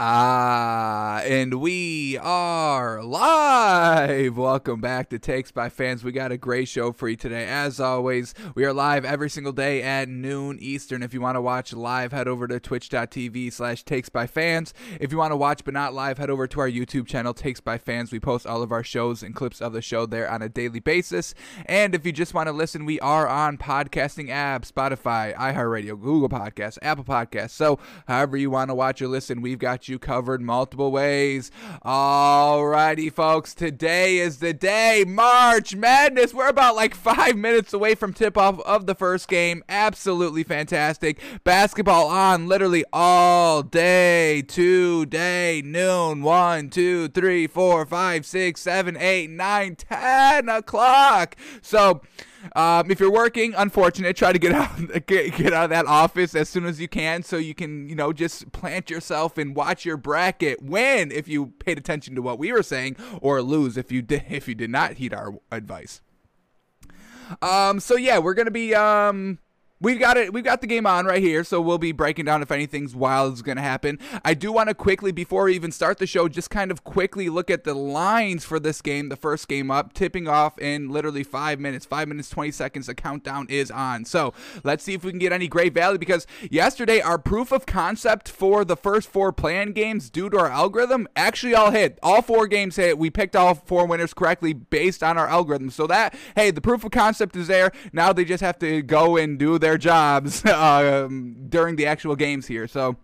啊。And we are live. Welcome back to Takes by Fans. We got a great show for you today. As always, we are live every single day at noon Eastern. If you want to watch live, head over to twitch.tv slash Takes by Fans. If you want to watch but not live, head over to our YouTube channel, Takes by Fans. We post all of our shows and clips of the show there on a daily basis. And if you just want to listen, we are on podcasting apps, Spotify, iHeartRadio, Google Podcasts, Apple Podcasts. So however you want to watch or listen, we've got you covered multiple ways. Alrighty, folks, today is the day. March Madness. We're about like five minutes away from tip off of the first game. Absolutely fantastic. Basketball on literally all day, today, noon, one, two, three, four, five, six, seven, eight, nine, ten o'clock. So, um, if you're working, unfortunate, try to get out get, get out of that office as soon as you can, so you can you know just plant yourself and watch your bracket win if you paid attention to what we were saying, or lose if you did if you did not heed our advice. Um, so yeah, we're gonna be um We've got it. We've got the game on right here, so we'll be breaking down if anything's wild is going to happen. I do want to quickly, before we even start the show, just kind of quickly look at the lines for this game. The first game up, tipping off in literally five minutes, five minutes twenty seconds. The countdown is on. So let's see if we can get any great value because yesterday our proof of concept for the first four play-in games due to our algorithm actually all hit. All four games hit. We picked all four winners correctly based on our algorithm. So that hey, the proof of concept is there. Now they just have to go and do their their jobs um, during the actual games here. So.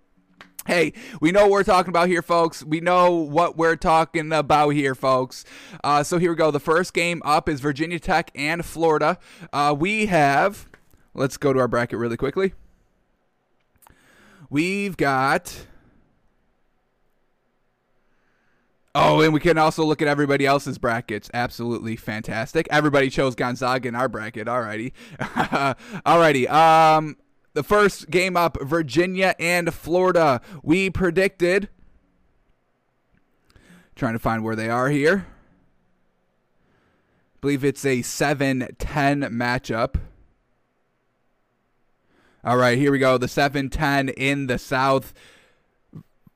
Hey, we know what we're talking about here, folks. We know what we're talking about here, folks. Uh, so here we go. The first game up is Virginia Tech and Florida. Uh, we have, let's go to our bracket really quickly. We've got. Oh, and we can also look at everybody else's brackets. Absolutely fantastic. Everybody chose Gonzaga in our bracket. Alrighty. Alrighty. Um, the first game up, Virginia and Florida. We predicted. Trying to find where they are here. I believe it's a 7 10 matchup. All right, here we go. The 7 10 in the South.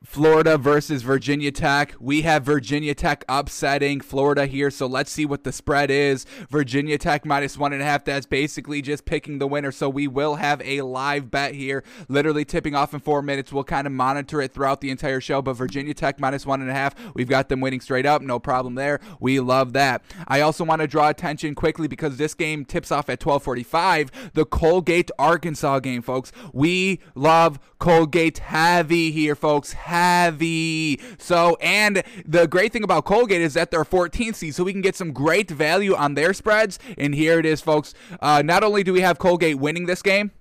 Florida versus Virginia Tech. We have Virginia Tech upsetting Florida here, so let's see what the spread is. Virginia Tech minus one and a half. That's basically just picking the winner. So we will have a live bet here, literally tipping off in four minutes. We'll kind of monitor it throughout the entire show. But Virginia Tech minus one and a half. We've got them winning straight up. No problem there. We love that. I also want to draw attention quickly because this game tips off at 1245. The Colgate Arkansas game, folks. We love Colgate heavy here, folks heavy. So, and the great thing about Colgate is that they're 14th seed, so we can get some great value on their spreads. And here it is, folks. Uh, not only do we have Colgate winning this game,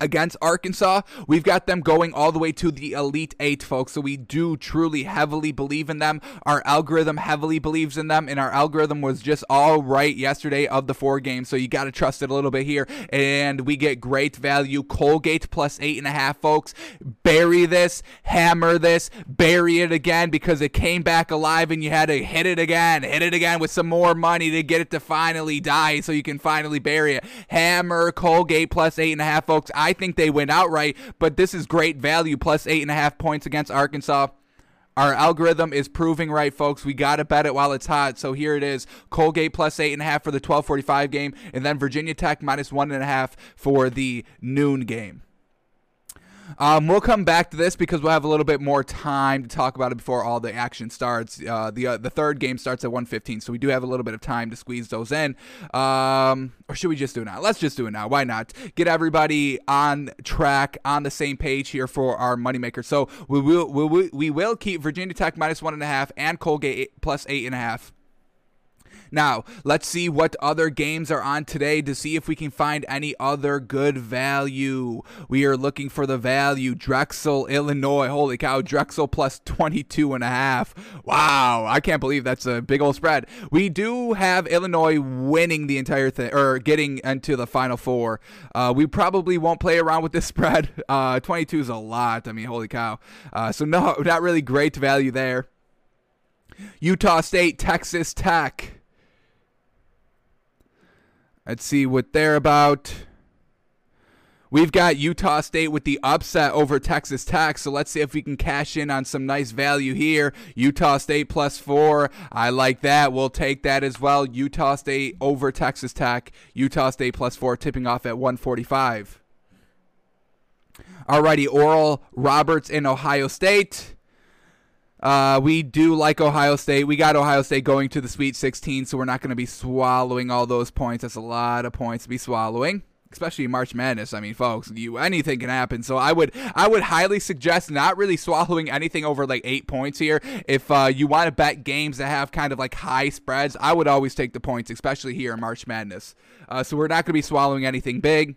against Arkansas. We've got them going all the way to the Elite Eight, folks. So we do truly heavily believe in them. Our algorithm heavily believes in them, and our algorithm was just all right yesterday of the four games. So you got to trust it a little bit here. And we get great value. Colgate plus eight and a half, folks. Bury this, hammer this, bury it again because it came back alive and you had to hit it again, hit it again with some more money to get it to finally die so you can finally bury it. Hammer Colgate plus eight and a half, folks. Think they win outright, but this is great value, plus eight and a half points against Arkansas. Our algorithm is proving right, folks. We got to bet it while it's hot. So here it is Colgate plus eight and a half for the 1245 game, and then Virginia Tech minus one and a half for the noon game. Um, we'll come back to this because we'll have a little bit more time to talk about it before all the action starts. Uh, the uh, the third game starts at 1:15, so we do have a little bit of time to squeeze those in. Um, or should we just do it now? Let's just do it now. Why not? Get everybody on track, on the same page here for our moneymaker. So we will we will, we will keep Virginia Tech minus one and a half and Colgate plus eight and a half. Now, let's see what other games are on today to see if we can find any other good value. We are looking for the value. Drexel, Illinois. Holy cow, Drexel plus 22 and a half. Wow, I can't believe that's a big old spread. We do have Illinois winning the entire thing or getting into the final four. Uh, we probably won't play around with this spread. Uh, 22 is a lot. I mean, holy cow. Uh, so no, not really great value there. Utah State, Texas Tech. Let's see what they're about. We've got Utah State with the upset over Texas Tech. So let's see if we can cash in on some nice value here. Utah State plus four. I like that. We'll take that as well. Utah State over Texas Tech. Utah State plus four, tipping off at 145. Alrighty, Oral Roberts in Ohio State. Uh, we do like Ohio State. We got Ohio State going to the Sweet 16, so we're not going to be swallowing all those points. That's a lot of points to be swallowing especially March Madness. I mean, folks, you anything can happen. So I would I would highly suggest not really swallowing anything over like eight points here. If uh, you want to bet games that have kind of like high spreads, I would always take the points, especially here in March Madness. Uh, so we're not going to be swallowing anything big.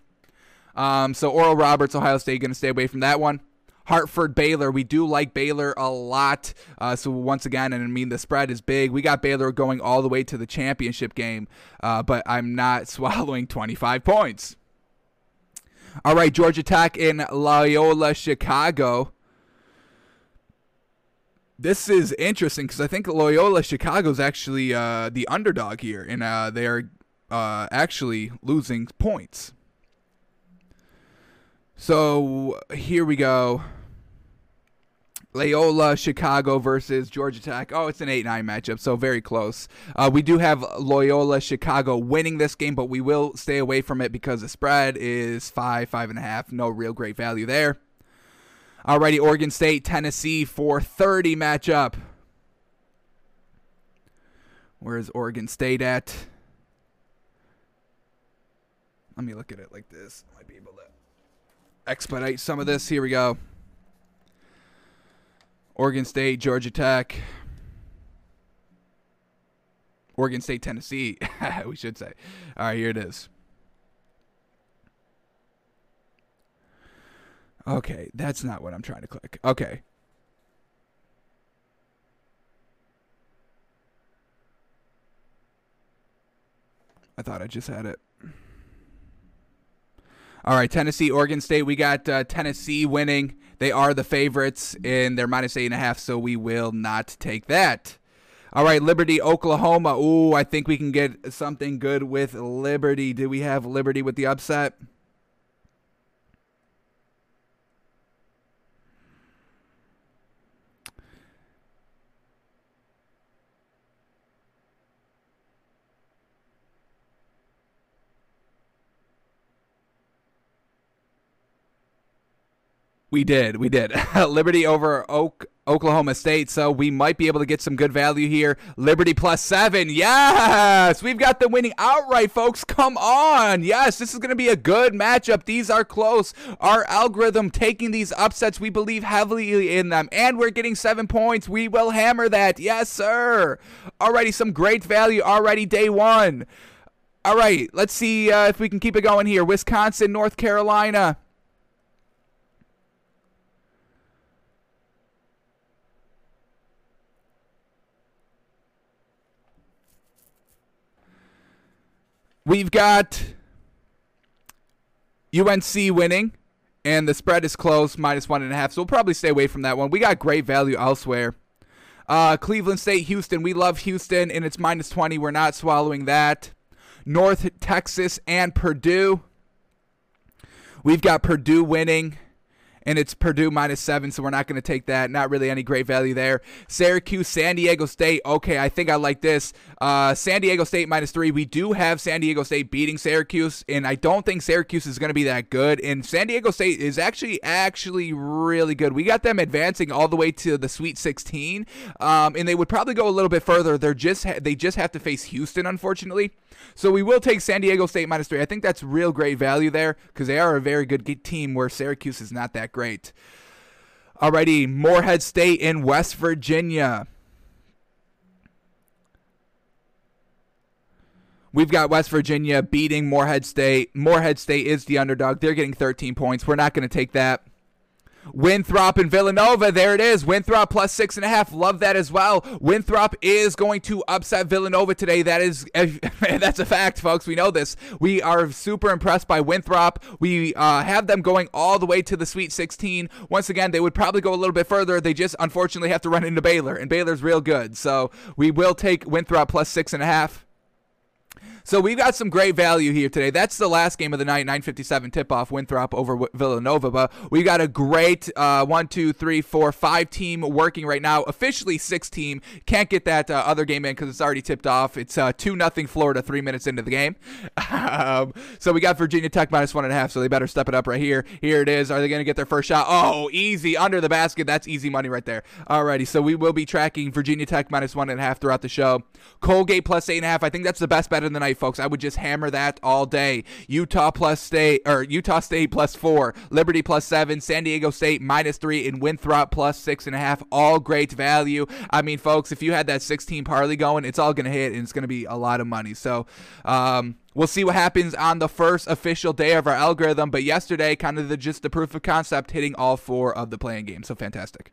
Um, so Oral Roberts, Ohio State, going to stay away from that one. Hartford Baylor. We do like Baylor a lot. Uh, so once again, and I mean the spread is big. We got Baylor going all the way to the championship game, uh, but I'm not swallowing 25 points. All right, Georgia Tech in Loyola, Chicago. This is interesting because I think Loyola Chicago is actually uh, the underdog here, and uh, they are uh, actually losing points. So here we go. Loyola Chicago versus Georgia Tech. Oh, it's an 8 9 matchup, so very close. Uh, we do have Loyola Chicago winning this game, but we will stay away from it because the spread is 5, 5.5. No real great value there. Alrighty, Oregon State, Tennessee 430 matchup. Where's Oregon State at? Let me look at it like this. I might be able to expedite some of this. Here we go. Oregon State, Georgia Tech, Oregon State, Tennessee, we should say. All right, here it is. Okay, that's not what I'm trying to click. Okay. I thought I just had it. All right, Tennessee, Oregon State. We got uh, Tennessee winning. They are the favorites and they're minus eight and a half, so we will not take that. All right, Liberty, Oklahoma. Ooh, I think we can get something good with Liberty. Do we have Liberty with the upset? We did. We did. Liberty over Oak, Oklahoma State. So we might be able to get some good value here. Liberty plus seven. Yes. We've got the winning outright, folks. Come on. Yes. This is going to be a good matchup. These are close. Our algorithm taking these upsets, we believe heavily in them. And we're getting seven points. We will hammer that. Yes, sir. Already Some great value already day one. All right. Let's see uh, if we can keep it going here. Wisconsin, North Carolina. We've got UNC winning, and the spread is close, minus one and a half. So we'll probably stay away from that one. We got great value elsewhere. Uh, Cleveland State, Houston. We love Houston, and it's minus 20. We're not swallowing that. North Texas and Purdue. We've got Purdue winning and it's Purdue minus seven, so we're not going to take that. Not really any great value there. Syracuse, San Diego State. Okay, I think I like this. Uh, San Diego State minus three. We do have San Diego State beating Syracuse, and I don't think Syracuse is going to be that good. And San Diego State is actually actually really good. We got them advancing all the way to the Sweet 16, um, and they would probably go a little bit further. They're just ha- they just have to face Houston, unfortunately. So we will take San Diego State minus three. I think that's real great value there because they are a very good team where Syracuse is not that great. Alrighty, Morehead State in West Virginia. We've got West Virginia beating Morehead State. Morehead State is the underdog. They're getting 13 points. We're not going to take that. Winthrop and Villanova. There it is. Winthrop plus six and a half. Love that as well. Winthrop is going to upset Villanova today. That is that's a fact, folks. We know this. We are super impressed by Winthrop. We uh, have them going all the way to the Sweet 16. Once again, they would probably go a little bit further. They just unfortunately have to run into Baylor, and Baylor's real good. So we will take Winthrop plus six and a half. So we've got some great value here today. That's the last game of the night, 9:57 tip-off, Winthrop over Villanova. But we got a great uh, one, two, three, four, five team working right now. Officially six team. Can't get that uh, other game in because it's already tipped off. It's uh, two nothing Florida three minutes into the game. um, so we got Virginia Tech minus one and a half. So they better step it up right here. Here it is. Are they going to get their first shot? Oh, easy under the basket. That's easy money right there. Alrighty. So we will be tracking Virginia Tech minus one and a half throughout the show. Colgate plus eight and a half. I think that's the best bet in the night folks. I would just hammer that all day. Utah plus state or Utah State plus four, Liberty plus seven, San Diego State minus three, and Winthrop plus six and a half. All great value. I mean, folks, if you had that 16 parlay going, it's all gonna hit and it's gonna be a lot of money. So, um, We'll see what happens on the first official day of our algorithm, but yesterday, kind of the just the proof of concept, hitting all four of the play-in games. So fantastic.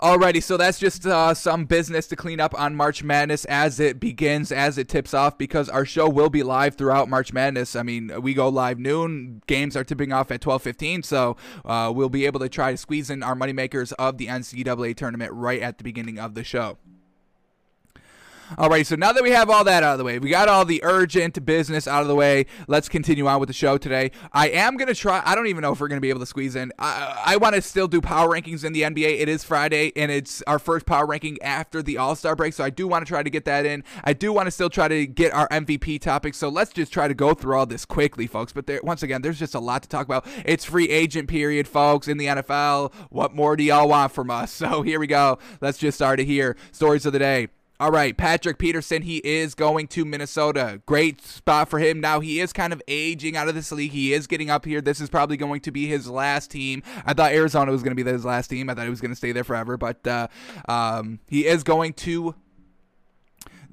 Alrighty, so that's just uh, some business to clean up on March Madness as it begins, as it tips off, because our show will be live throughout March Madness. I mean, we go live noon. Games are tipping off at 12:15, so uh, we'll be able to try to squeeze in our moneymakers of the NCAA tournament right at the beginning of the show. All right, so now that we have all that out of the way, we got all the urgent business out of the way. Let's continue on with the show today. I am gonna try. I don't even know if we're gonna be able to squeeze in. I, I want to still do power rankings in the NBA. It is Friday, and it's our first power ranking after the All Star break, so I do want to try to get that in. I do want to still try to get our MVP topic. So let's just try to go through all this quickly, folks. But there, once again, there's just a lot to talk about. It's free agent period, folks, in the NFL. What more do y'all want from us? So here we go. Let's just start it here. Stories of the day. All right, Patrick Peterson, he is going to Minnesota. Great spot for him. Now, he is kind of aging out of this league. He is getting up here. This is probably going to be his last team. I thought Arizona was going to be his last team. I thought he was going to stay there forever, but uh, um, he is going to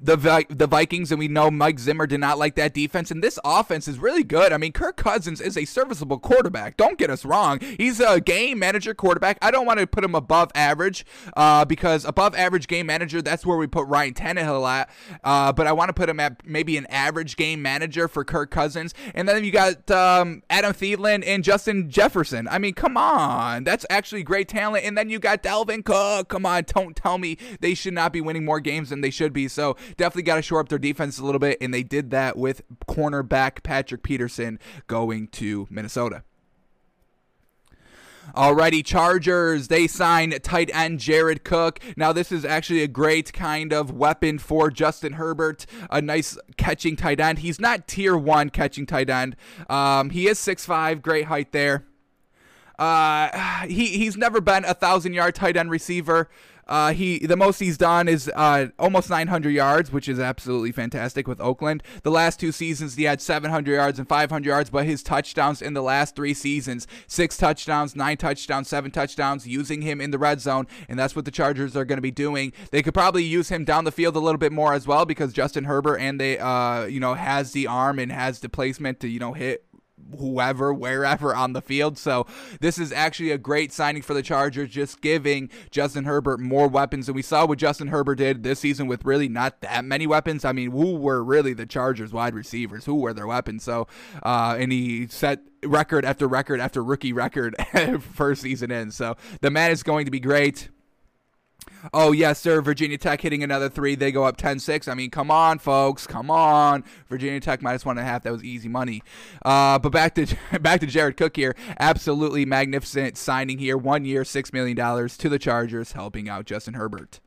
the Vi- the Vikings, and we know Mike Zimmer did not like that defense. And this offense is really good. I mean, Kirk Cousins is a serviceable quarterback. Don't get us wrong; he's a game manager quarterback. I don't want to put him above average uh, because above average game manager that's where we put Ryan Tannehill at. Uh, but I want to put him at maybe an average game manager for Kirk Cousins. And then you got um, Adam Thielen and Justin Jefferson. I mean, come on, that's actually great talent. And then you got Dalvin Cook. Come on, don't tell me they should not be winning more games than they should be. So definitely got to shore up their defense a little bit, and they did that with cornerback Patrick Peterson going to Minnesota. Alrighty, Chargers, they sign tight end Jared Cook. Now, this is actually a great kind of weapon for Justin Herbert, a nice catching tight end. He's not tier one catching tight end. Um, he is 6'5, great height there. Uh, he, he's never been a thousand yard tight end receiver. Uh, he the most he's done is uh, almost 900 yards, which is absolutely fantastic with Oakland. The last two seasons he had 700 yards and 500 yards, but his touchdowns in the last three seasons, six touchdowns, nine touchdowns, seven touchdowns, using him in the red zone, and that's what the Chargers are going to be doing. They could probably use him down the field a little bit more as well because Justin Herbert and they uh you know has the arm and has the placement to you know hit whoever, wherever on the field. So this is actually a great signing for the Chargers, just giving Justin Herbert more weapons. And we saw what Justin Herbert did this season with really not that many weapons. I mean, who were really the Chargers wide receivers? Who were their weapons? So, uh, and he set record after record after rookie record first season in. So the man is going to be great. Oh, yes, sir. Virginia Tech hitting another three. They go up 10 6. I mean, come on, folks. Come on. Virginia Tech minus one and a half. That was easy money. Uh, but back to back to Jared Cook here. Absolutely magnificent signing here. One year, $6 million to the Chargers, helping out Justin Herbert.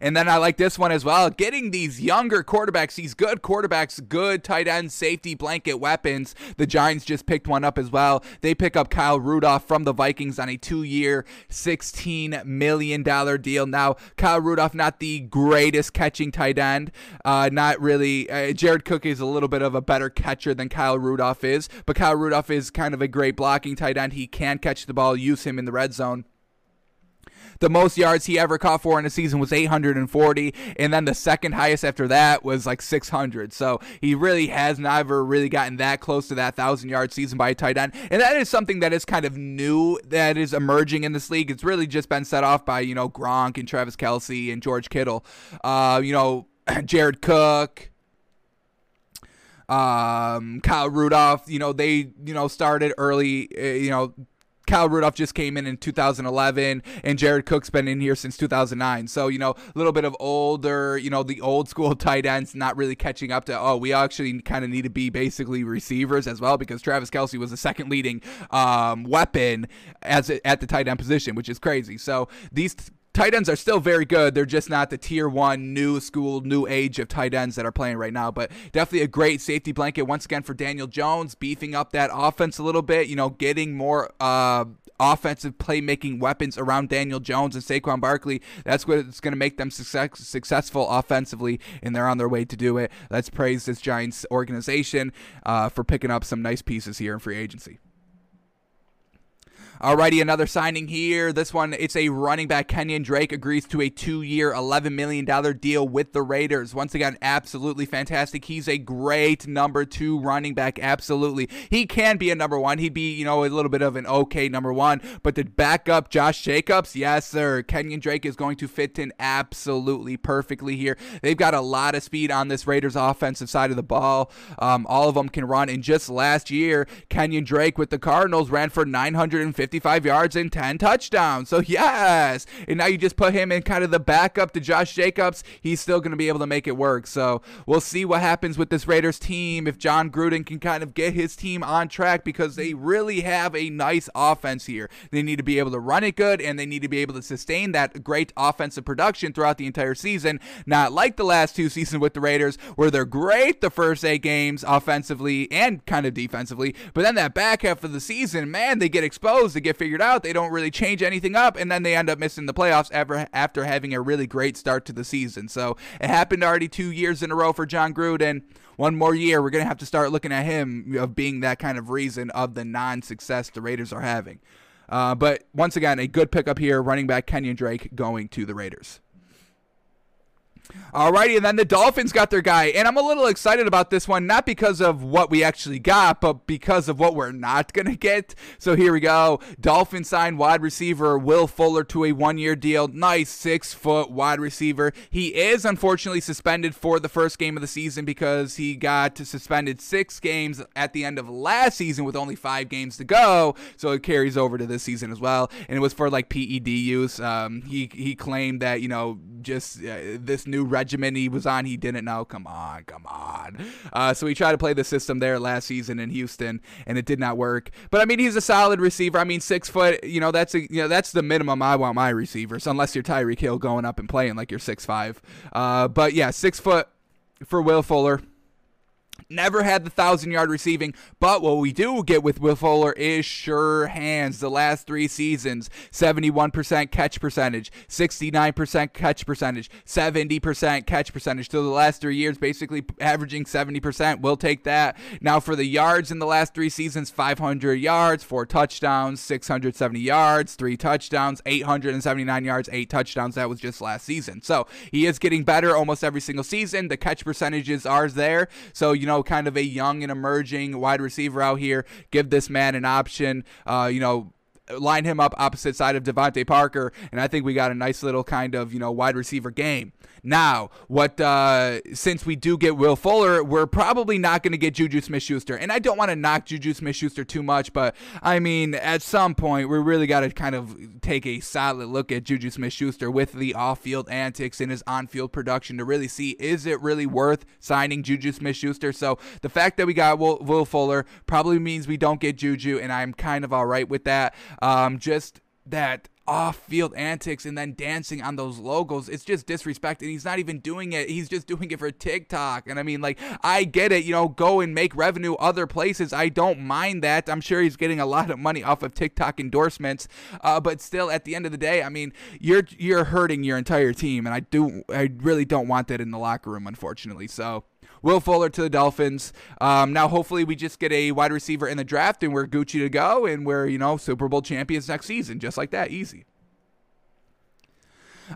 And then I like this one as well. Getting these younger quarterbacks, these good quarterbacks, good tight end, safety, blanket weapons. The Giants just picked one up as well. They pick up Kyle Rudolph from the Vikings on a two year, $16 million deal. Now, Kyle Rudolph, not the greatest catching tight end. Uh, not really. Uh, Jared Cook is a little bit of a better catcher than Kyle Rudolph is, but Kyle Rudolph is kind of a great blocking tight end. He can catch the ball, use him in the red zone. The most yards he ever caught for in a season was 840, and then the second highest after that was like 600. So he really has never really gotten that close to that thousand yard season by a tight end, and that is something that is kind of new that is emerging in this league. It's really just been set off by you know Gronk and Travis Kelce and George Kittle. Uh, you know Jared Cook um, Kyle Rudolph, you know, they, you know, started early, uh, you know, Kyle Rudolph just came in in 2011, and Jared Cook's been in here since 2009. So you know, a little bit of older, you know, the old school tight ends not really catching up to. Oh, we actually kind of need to be basically receivers as well because Travis Kelce was the second leading um, weapon as at the tight end position, which is crazy. So these tight ends are still very good. They're just not the tier one new school, new age of tight ends that are playing right now. But definitely a great safety blanket once again for Daniel Jones, beefing up that offense a little bit. You know, getting more uh, offensive playmaking weapons around Daniel Jones and Saquon Barkley. That's what's going to make them success- successful offensively, and they're on their way to do it. Let's praise this Giants organization uh, for picking up some nice pieces here in free agency. Alrighty, another signing here. This one, it's a running back. Kenyon Drake agrees to a two-year, $11 million deal with the Raiders. Once again, absolutely fantastic. He's a great number two running back. Absolutely. He can be a number one. He'd be, you know, a little bit of an okay number one. But to back up Josh Jacobs, yes, sir. Kenyon Drake is going to fit in absolutely perfectly here. They've got a lot of speed on this Raiders offensive side of the ball. Um, all of them can run. And just last year, Kenyon Drake with the Cardinals ran for 950 55 yards and 10 touchdowns. So, yes. And now you just put him in kind of the backup to Josh Jacobs. He's still going to be able to make it work. So, we'll see what happens with this Raiders team if Jon Gruden can kind of get his team on track because they really have a nice offense here. They need to be able to run it good and they need to be able to sustain that great offensive production throughout the entire season. Not like the last two seasons with the Raiders where they're great the first eight games offensively and kind of defensively, but then that back half of the season, man, they get exposed get figured out. They don't really change anything up, and then they end up missing the playoffs ever after having a really great start to the season. So it happened already two years in a row for Jon Gruden. One more year, we're gonna have to start looking at him of being that kind of reason of the non-success the Raiders are having. Uh, but once again, a good pickup here, running back Kenyon Drake going to the Raiders. Alrighty, and then the Dolphins got their guy, and I'm a little excited about this one, not because of what we actually got, but because of what we're not gonna get. So here we go. Dolphins signed wide receiver Will Fuller to a one-year deal. Nice six-foot wide receiver. He is unfortunately suspended for the first game of the season because he got suspended six games at the end of last season with only five games to go. So it carries over to this season as well, and it was for like PED use. Um, he he claimed that you know just uh, this new regimen he was on, he didn't know. Come on, come on. Uh, so he tried to play the system there last season in Houston, and it did not work. But I mean, he's a solid receiver. I mean, six foot. You know, that's a you know that's the minimum I want my receivers, unless you're Tyreek Hill going up and playing like you're six five. Uh, but yeah, six foot for Will Fuller. Never had the thousand yard receiving, but what we do get with Will Fuller is sure hands. The last three seasons 71% catch percentage, 69% catch percentage, 70% catch percentage. So the last three years, basically averaging 70%. We'll take that. Now, for the yards in the last three seasons 500 yards, four touchdowns, 670 yards, three touchdowns, 879 yards, eight touchdowns. That was just last season. So he is getting better almost every single season. The catch percentages are there. So, you know, kind of a young and emerging wide receiver out here. Give this man an option. Uh, you know, line him up opposite side of DeVante Parker, and I think we got a nice little kind of you know wide receiver game. Now, what uh, since we do get Will Fuller, we're probably not going to get Juju Smith-Schuster, and I don't want to knock Juju Smith-Schuster too much, but I mean at some point we really got to kind of take a solid look at Juju Smith-Schuster with the off-field antics and his on-field production to really see is it really worth signing Juju Smith-Schuster. So the fact that we got Will, Will Fuller probably means we don't get Juju, and I'm kind of all right with that. Um, just that off field antics and then dancing on those logos. It's just disrespect. And he's not even doing it. He's just doing it for TikTok. And I mean, like, I get it, you know, go and make revenue other places. I don't mind that. I'm sure he's getting a lot of money off of TikTok endorsements. Uh, but still, at the end of the day, I mean, you're you're hurting your entire team. And I do I really don't want that in the locker room, unfortunately. So Will Fuller to the Dolphins. Um, now, hopefully, we just get a wide receiver in the draft and we're Gucci to go and we're, you know, Super Bowl champions next season, just like that. Easy.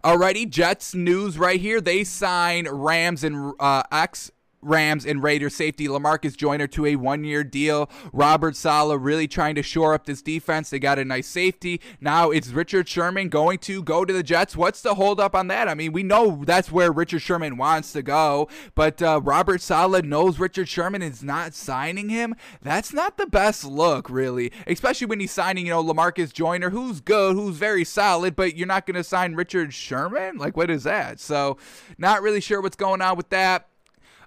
Alrighty, Jets news right here. They sign Rams and uh, X Rams and Raiders safety Lamarcus Joyner to a one year deal. Robert Saleh really trying to shore up this defense. They got a nice safety. Now it's Richard Sherman going to go to the Jets. What's the holdup on that? I mean, we know that's where Richard Sherman wants to go, but uh, Robert Saleh knows Richard Sherman is not signing him. That's not the best look, really, especially when he's signing, you know, Lamarcus Joyner, who's good, who's very solid, but you're not going to sign Richard Sherman? Like, what is that? So, not really sure what's going on with that.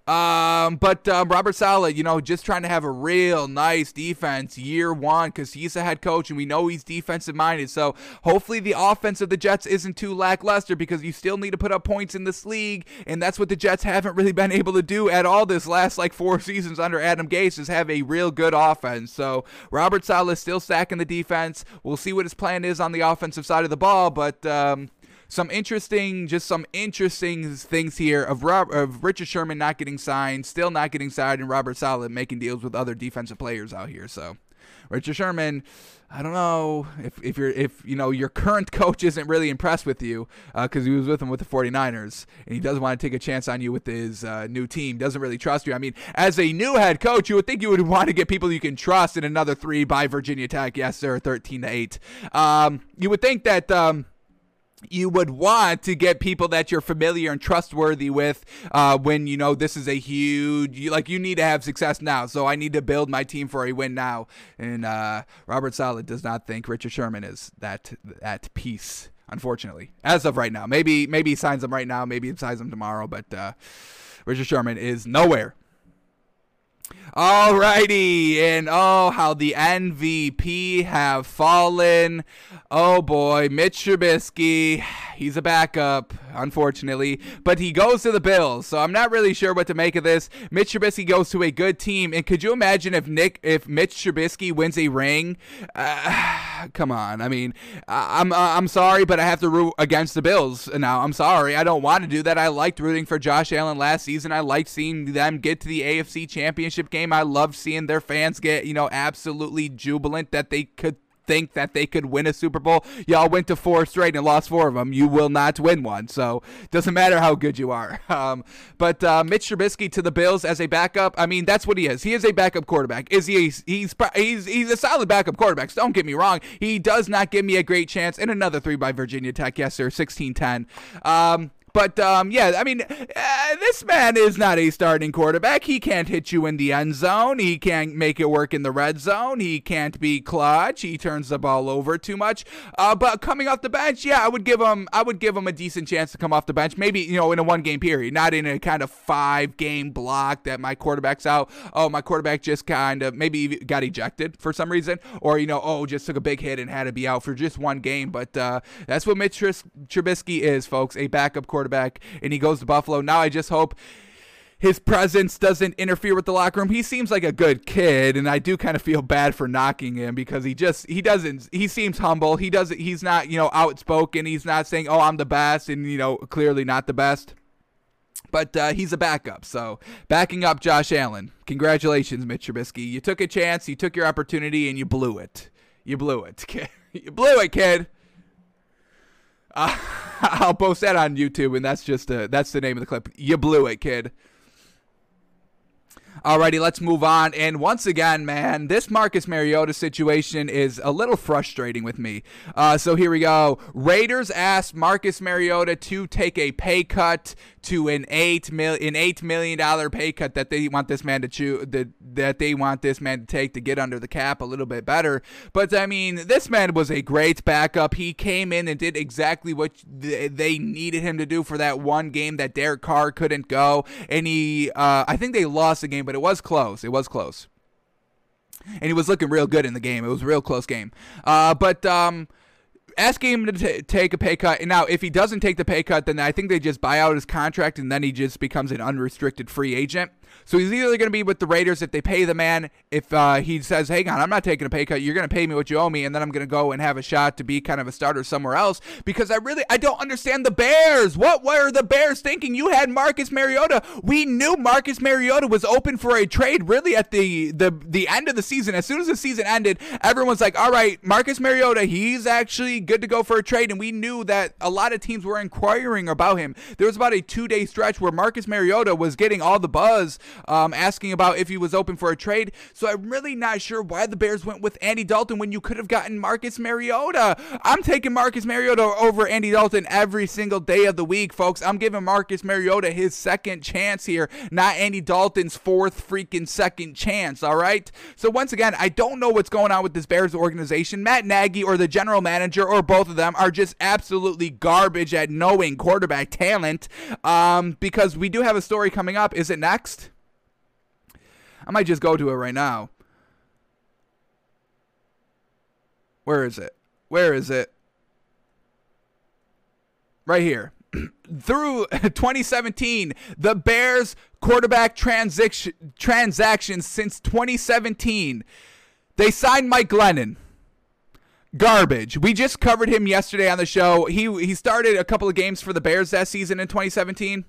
Um, but um, Robert Saleh, you know, just trying to have a real nice defense year one because he's a head coach and we know he's defensive minded. So hopefully the offense of the Jets isn't too lackluster because you still need to put up points in this league, and that's what the Jets haven't really been able to do at all this last like four seasons under Adam Gase is have a real good offense. So Robert Saleh is still stacking the defense. We'll see what his plan is on the offensive side of the ball, but. Um, some interesting, just some interesting things here of Rob, of Richard Sherman not getting signed, still not getting signed, and Robert Saleh making deals with other defensive players out here. So, Richard Sherman, I don't know if, if you're if you know your current coach isn't really impressed with you because uh, he was with him with the 49ers and he doesn't want to take a chance on you with his uh, new team doesn't really trust you. I mean, as a new head coach, you would think you would want to get people you can trust in another three by Virginia Tech. Yes, sir, 13 to eight. Um, you would think that. Um, you would want to get people that you're familiar and trustworthy with uh, when you know this is a huge you, like you need to have success now so i need to build my team for a win now. And uh, robert Saleh does not think richard sherman is that at peace unfortunately as of right now. Maybe maybe he signs them right now maybe he signs them tomorrow but uh, richard sherman is nowhere Alrighty, and oh, how the MVP have fallen. Oh boy, Mitch Trubisky, he's a backup, unfortunately, but he goes to the Bills, so I'm not really sure what to make of this. Mitch Trubisky goes to a good team, and could you imagine if Nick, if Mitch Trubisky wins a ring? Uh, come on, I mean, I'm I'm sorry, but I have to root against the Bills now. I'm sorry, I don't want to do that. I liked rooting for Josh Allen last season. I liked seeing them get to the AFC Championship game. I love seeing their fans get, you know, absolutely jubilant that they could think that they could win a Super Bowl. Y'all went to four straight and lost four of them. You will not win one. So doesn't matter how good you are. Um, but uh, Mitch Trubisky to the Bills as a backup. I mean, that's what he is. He is a backup quarterback. Is he? He's he's he's a solid backup quarterback. So don't get me wrong. He does not give me a great chance. And another three by Virginia Tech. Yes, sir. 16-10. Um, but um, yeah, I mean, uh, this man is not a starting quarterback. He can't hit you in the end zone. He can't make it work in the red zone. He can't be clutch. He turns the ball over too much. Uh, but coming off the bench, yeah, I would give him. I would give him a decent chance to come off the bench. Maybe you know in a one game period, not in a kind of five game block that my quarterback's out. Oh, my quarterback just kind of maybe got ejected for some reason, or you know, oh, just took a big hit and had to be out for just one game. But uh, that's what Mitch Trubisky is, folks. A backup quarterback quarterback, and he goes to Buffalo. Now I just hope his presence doesn't interfere with the locker room. He seems like a good kid, and I do kind of feel bad for knocking him because he just he doesn't he seems humble. He doesn't he's not you know outspoken. He's not saying oh I'm the best, and you know clearly not the best. But uh, he's a backup, so backing up Josh Allen. Congratulations, Mitch Trubisky. You took a chance, you took your opportunity, and you blew it. You blew it, kid. you blew it, kid. Uh, I'll post that on YouTube, and that's just a, that's the name of the clip. You blew it, kid. Alrighty, let's move on. And once again, man, this Marcus Mariota situation is a little frustrating with me. Uh, so here we go. Raiders asked Marcus Mariota to take a pay cut to an eight mil an eight million dollar pay cut that they want this man to chew that that they want this man to take to get under the cap a little bit better. But I mean, this man was a great backup. He came in and did exactly what they needed him to do for that one game that Derek Carr couldn't go, and he uh, I think they lost the game, but it was close. It was close. And he was looking real good in the game. It was a real close game. Uh, but um, asking him to t- take a pay cut. And now, if he doesn't take the pay cut, then I think they just buy out his contract and then he just becomes an unrestricted free agent. So he's either going to be with the Raiders if they pay the man. If uh, he says, "Hang on, I'm not taking a pay cut. You're going to pay me what you owe me, and then I'm going to go and have a shot to be kind of a starter somewhere else." Because I really, I don't understand the Bears. What were the Bears thinking? You had Marcus Mariota. We knew Marcus Mariota was open for a trade. Really, at the the the end of the season, as soon as the season ended, everyone's like, "All right, Marcus Mariota, he's actually good to go for a trade. And we knew that a lot of teams were inquiring about him. There was about a two day stretch where Marcus Mariota was getting all the buzz, um, asking about if he was open for a trade. So I'm really not sure why the Bears went with Andy Dalton when you could have gotten Marcus Mariota. I'm taking Marcus Mariota over Andy Dalton every single day of the week, folks. I'm giving Marcus Mariota his second chance here, not Andy Dalton's fourth freaking second chance, all right? So once again, I don't know what's going on with this Bears organization. Matt Nagy or the general manager or both of them are just absolutely garbage at knowing quarterback talent um, because we do have a story coming up. Is it next? I might just go to it right now. Where is it? Where is it? Right here. Through 2017, the Bears quarterback transaction transactions since 2017, they signed Mike Glennon. Garbage. We just covered him yesterday on the show. He he started a couple of games for the Bears that season in 2017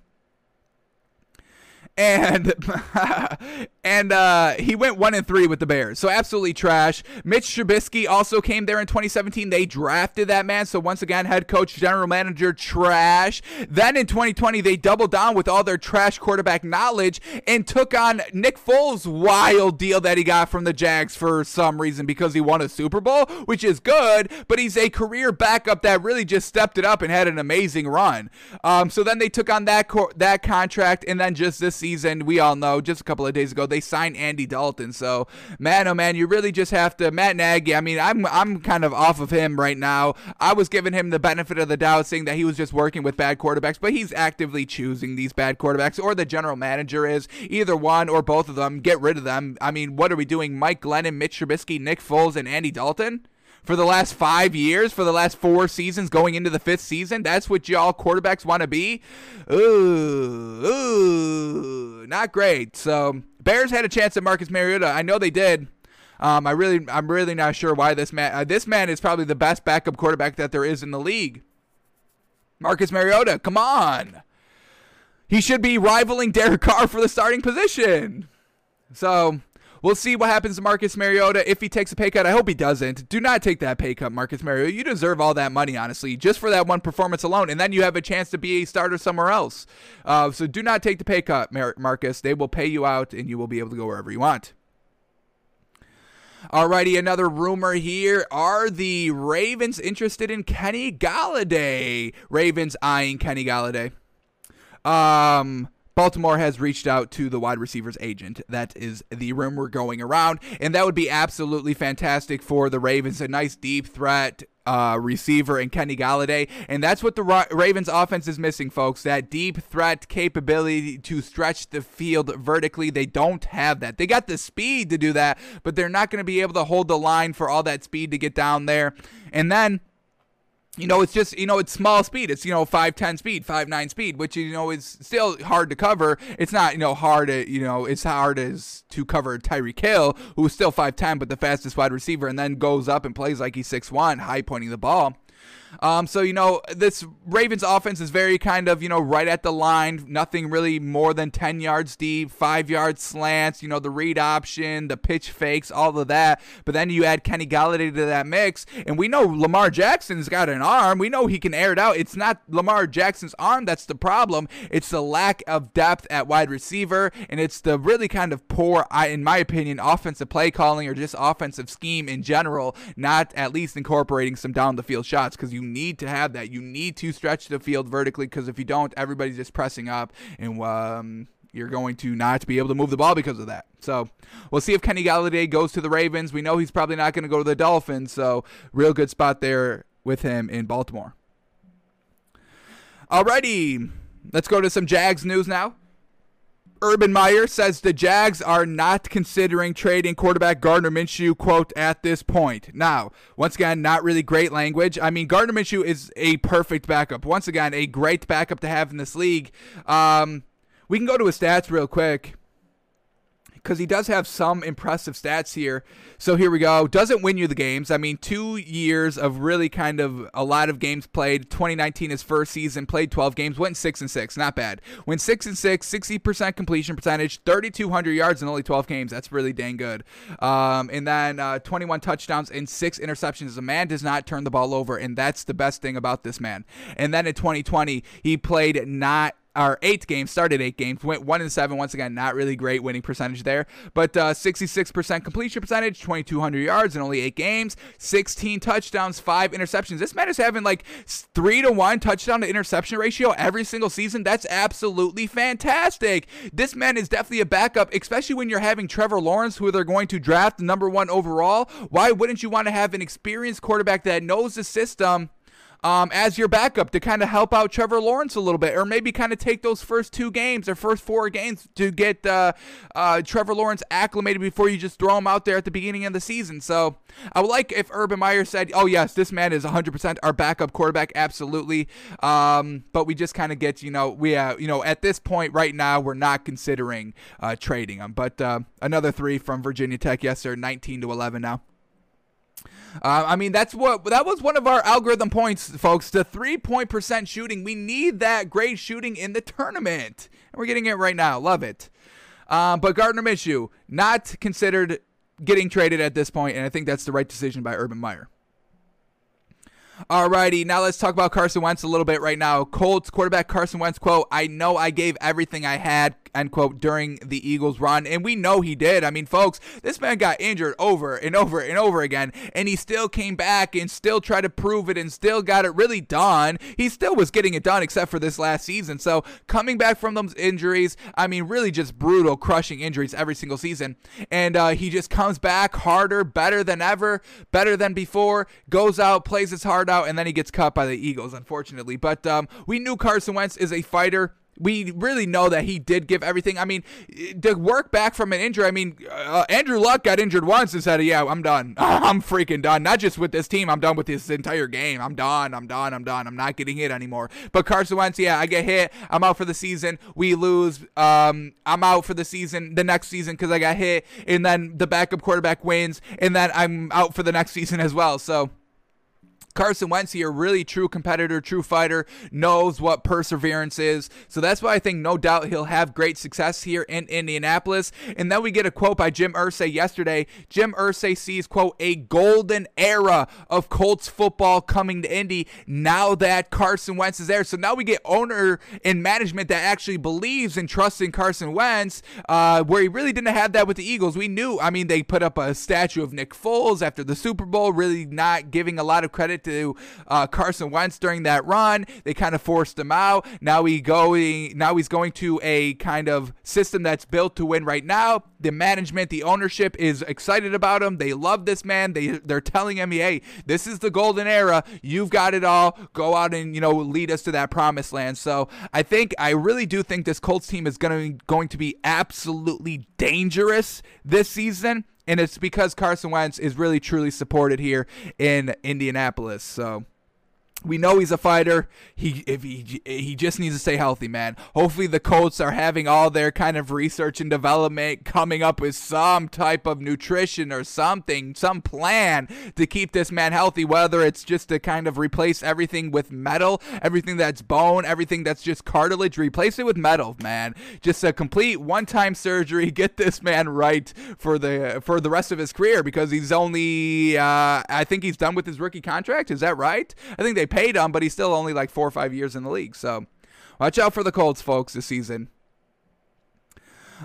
and and uh, he went one and three with the Bears, so absolutely trash. Mitch Trubisky also came there in 2017. They drafted that man, so once again, head coach, general manager, trash. Then in 2020, they doubled down with all their trash quarterback knowledge and took on Nick Foles' wild deal that he got from the Jags for some reason because he won a Super Bowl, which is good, but he's a career backup that really just stepped it up and had an amazing run. Um, so then they took on that co- that contract, and then just this season, we all know, just a couple of days ago, they signed Andy Dalton. So, man, oh man, you really just have to Matt Nagy. I mean, I'm I'm kind of off of him right now. I was giving him the benefit of the doubt, saying that he was just working with bad quarterbacks, but he's actively choosing these bad quarterbacks, or the general manager is either one or both of them. Get rid of them. I mean, what are we doing? Mike Glennon, Mitch Trubisky, Nick Foles, and Andy Dalton for the last five years, for the last four seasons, going into the fifth season. That's what y'all quarterbacks want to be. Ooh, ooh, not great. So Bears had a chance at Marcus Mariota. I know they did. Um, I really, I'm really not sure why this man. Uh, this man is probably the best backup quarterback that there is in the league. Marcus Mariota, come on. He should be rivaling Derek Carr for the starting position. So We'll see what happens to Marcus Mariota if he takes a pay cut. I hope he doesn't. Do not take that pay cut, Marcus Mariota. You deserve all that money, honestly, just for that one performance alone. And then you have a chance to be a starter somewhere else. Uh, so do not take the pay cut, Mar- Marcus. They will pay you out and you will be able to go wherever you want. Alrighty, another rumor here. Are the Ravens interested in Kenny Golladay? Ravens eyeing Kenny Golladay. Um, Baltimore has reached out to the wide receiver's agent. That is the rumor going around, and that would be absolutely fantastic for the Ravens. A nice deep threat uh, receiver and Kenny Golladay. And that's what the Ra- Ravens offense is missing, folks. That deep threat capability to stretch the field vertically. They don't have that. They got the speed to do that, but they're not going to be able to hold the line for all that speed to get down there. And then you know, it's just, you know, it's small speed. It's, you know, 5'10 speed, 5'9 speed, which, you know, is still hard to cover. It's not, you know, hard, to, you know, it's hard as to cover Tyreek Hill, who's still 5'10, but the fastest wide receiver, and then goes up and plays like he's 6'1, high pointing the ball. Um, so, you know, this Ravens offense is very kind of, you know, right at the line, nothing really more than 10 yards deep, five yard slants, you know, the read option, the pitch fakes, all of that. But then you add Kenny Golladay to that mix, and we know Lamar Jackson's got an arm. We know he can air it out. It's not Lamar Jackson's arm that's the problem. It's the lack of depth at wide receiver, and it's the really kind of poor, in my opinion, offensive play calling or just offensive scheme in general, not at least incorporating some down the field shots because you you need to have that. You need to stretch the field vertically because if you don't, everybody's just pressing up and um, you're going to not be able to move the ball because of that. So we'll see if Kenny Golladay goes to the Ravens. We know he's probably not going to go to the Dolphins. So real good spot there with him in Baltimore. Alrighty, let's go to some Jags news now. Urban Meyer says the Jags are not considering trading quarterback Gardner Minshew, quote, at this point. Now, once again, not really great language. I mean, Gardner Minshew is a perfect backup. Once again, a great backup to have in this league. Um, we can go to his stats real quick. Because he does have some impressive stats here. So here we go. Doesn't win you the games. I mean, two years of really kind of a lot of games played. 2019, his first season, played 12 games, went six and six. Not bad. Went six and six, 60% completion percentage, 3,200 yards in only 12 games. That's really dang good. Um, and then uh, 21 touchdowns and six interceptions. The man does not turn the ball over, and that's the best thing about this man. And then in 2020, he played not our eighth game, started eight games, went one and seven. Once again, not really great winning percentage there, but uh, 66% completion percentage, 2,200 yards in only eight games, 16 touchdowns, five interceptions. This man is having like three to one touchdown to interception ratio every single season. That's absolutely fantastic. This man is definitely a backup, especially when you're having Trevor Lawrence, who they're going to draft number one overall. Why wouldn't you want to have an experienced quarterback that knows the system? Um, as your backup to kind of help out Trevor Lawrence a little bit, or maybe kind of take those first two games or first four games to get uh, uh, Trevor Lawrence acclimated before you just throw him out there at the beginning of the season. So I would like if Urban Meyer said, "Oh yes, this man is 100% our backup quarterback, absolutely," um, but we just kind of get you know we uh, you know at this point right now we're not considering uh, trading him. But uh, another three from Virginia Tech, yes sir, 19 to 11 now. Uh, I mean, that's what that was one of our algorithm points, folks. The three point percent shooting. We need that great shooting in the tournament, and we're getting it right now. Love it. Um, but Gardner Minshew not considered getting traded at this point, and I think that's the right decision by Urban Meyer. Alrighty, now let's talk about Carson Wentz a little bit right now. Colts quarterback Carson Wentz quote, I know I gave everything I had, end quote, during the Eagles run. And we know he did. I mean, folks, this man got injured over and over and over again, and he still came back and still tried to prove it and still got it really done. He still was getting it done except for this last season. So coming back from those injuries, I mean, really just brutal, crushing injuries every single season. And uh, he just comes back harder, better than ever, better than before, goes out, plays his heart out, and then he gets cut by the Eagles, unfortunately. But um, we knew Carson Wentz is a fighter we really know that he did give everything. I mean, to work back from an injury, I mean, uh, Andrew Luck got injured once and said, Yeah, I'm done. I'm freaking done. Not just with this team, I'm done with this entire game. I'm done. I'm done. I'm done. I'm not getting hit anymore. But Carson Wentz, yeah, I get hit. I'm out for the season. We lose. Um, I'm out for the season, the next season, because I got hit. And then the backup quarterback wins. And then I'm out for the next season as well. So Carson Wentz here, really true competitor, true fighter, knows what perseverance is. So that's why I think no doubt he'll have great success here in Indianapolis. And then we get a quote by Jim Irsay yesterday. Jim Irsay sees, quote, a golden era of Colts football coming to Indy now that Carson Wentz is there. So now we get owner and management that actually believes and trusts in Carson Wentz, uh, where he really didn't have that with the Eagles. We knew, I mean, they put up a statue of Nick Foles after the Super Bowl, really not giving a lot of credit to uh, Carson Wentz during that run. They kind of forced him out. Now he going. Now he's going to a kind of system that's built to win right now. The management, the ownership is excited about him. They love this man. They they're telling him, hey, this is the golden era. You've got it all. Go out and you know lead us to that promised land. So I think I really do think this Colts team is going to going to be absolutely dangerous this season and it's because Carson Wentz is really truly supported here in Indianapolis. So we know he's a fighter. He if he he just needs to stay healthy, man. Hopefully the Colts are having all their kind of research and development coming up with some type of nutrition or something, some plan to keep this man healthy, whether it's just to kind of replace everything with metal, everything that's bone, everything that's just cartilage, replace it with metal, man. Just a complete one-time surgery, get this man right for the for the rest of his career because he's only uh, I think he's done with his rookie contract. Is that right? I think they paid him, but he's still only like four or five years in the league. So watch out for the Colts, folks, this season.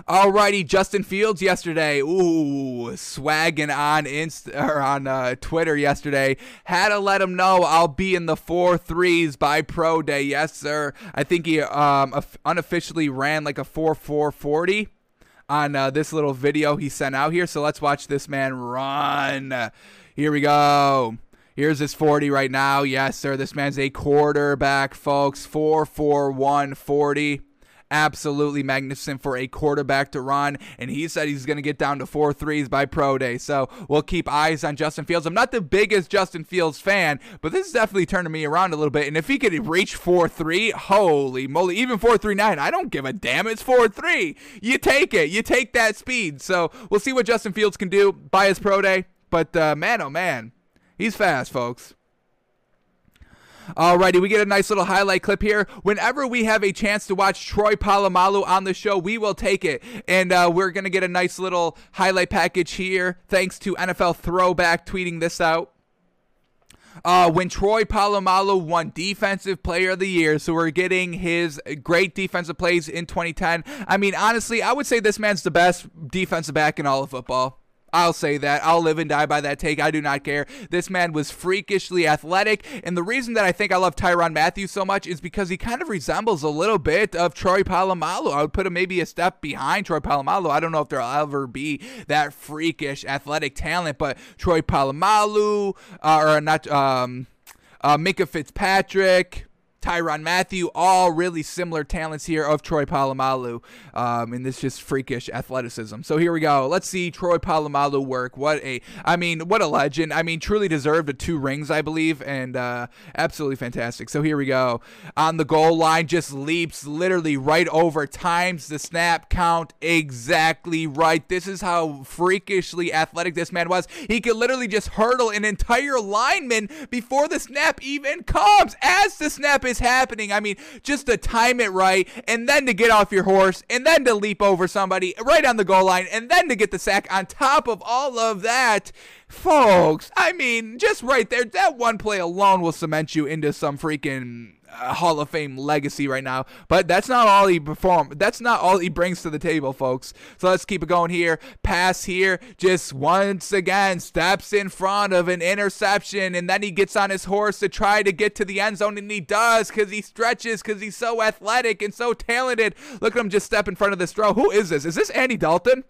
Alrighty, Justin Fields yesterday, ooh, swagging on Inst or on uh, Twitter yesterday. Had to let him know I'll be in the four threes by pro day. Yes, sir. I think he um, unofficially ran like a four four forty on uh, this little video he sent out here. So let's watch this man run. Here we go. Here's his 40 right now. Yes, sir. This man's a quarterback, folks. 4 4 1 40. absolutely magnificent for a quarterback to run. And he said he's going to get down to four threes by pro day. So we'll keep eyes on Justin Fields. I'm not the biggest Justin Fields fan, but this is definitely turning me around a little bit. And if he could reach four three, holy moly, even four three nine, I don't give a damn. It's four three. You take it. You take that speed. So we'll see what Justin Fields can do by his pro day. But uh, man, oh man, he's fast, folks. Alrighty, we get a nice little highlight clip here. Whenever we have a chance to watch Troy Polamalu on the show, we will take it. And uh, we're going to get a nice little highlight package here, thanks to NFL Throwback tweeting this out. Uh, when Troy Polamalu won Defensive Player of the Year, so we're getting his great defensive plays in 2010. I mean, honestly, I would say this man's the best defensive back in all of football. I'll say that. I'll live and die by that take. I do not care. This man was freakishly athletic. And the reason that I think I love Tyrann Mathieu so much is because he kind of resembles a little bit of Troy Polamalu. I would put him maybe a step behind Troy Polamalu. I don't know if there'll ever be that freakish athletic talent, but Troy Polamalu, uh, or not, um, uh, Fitzpatrick, Tyrann Mathieu, all really similar talents here of Troy Polamalu. Um, and this just freakish athleticism. So here we go. Let's see Troy Polamalu work. What a, I mean, what a legend. I mean, truly deserved a two rings, I believe, and uh, absolutely fantastic. So here we go. On the goal line, just leaps literally right over, times the snap count exactly right. This is how freakishly athletic this man was. He could literally just hurdle an entire lineman before the snap even comes. As the snap is is happening. I mean, just to time it right, and then to get off your horse, and then to leap over somebody right on the goal line, and then to get the sack on top of all of that. Folks, I mean, just right there, that one play alone will cement you into some freaking Hall of Fame legacy right now. But that's not all he perform. That's not all he brings to the table, folks. So let's keep it going here. Pass here, just once again steps in front of an interception, and then he gets on his horse to try to get to the end zone, and he does because he stretches because he's so athletic and so talented. Look at him just step in front of this throw. Who is this? Is this Andy Dalton?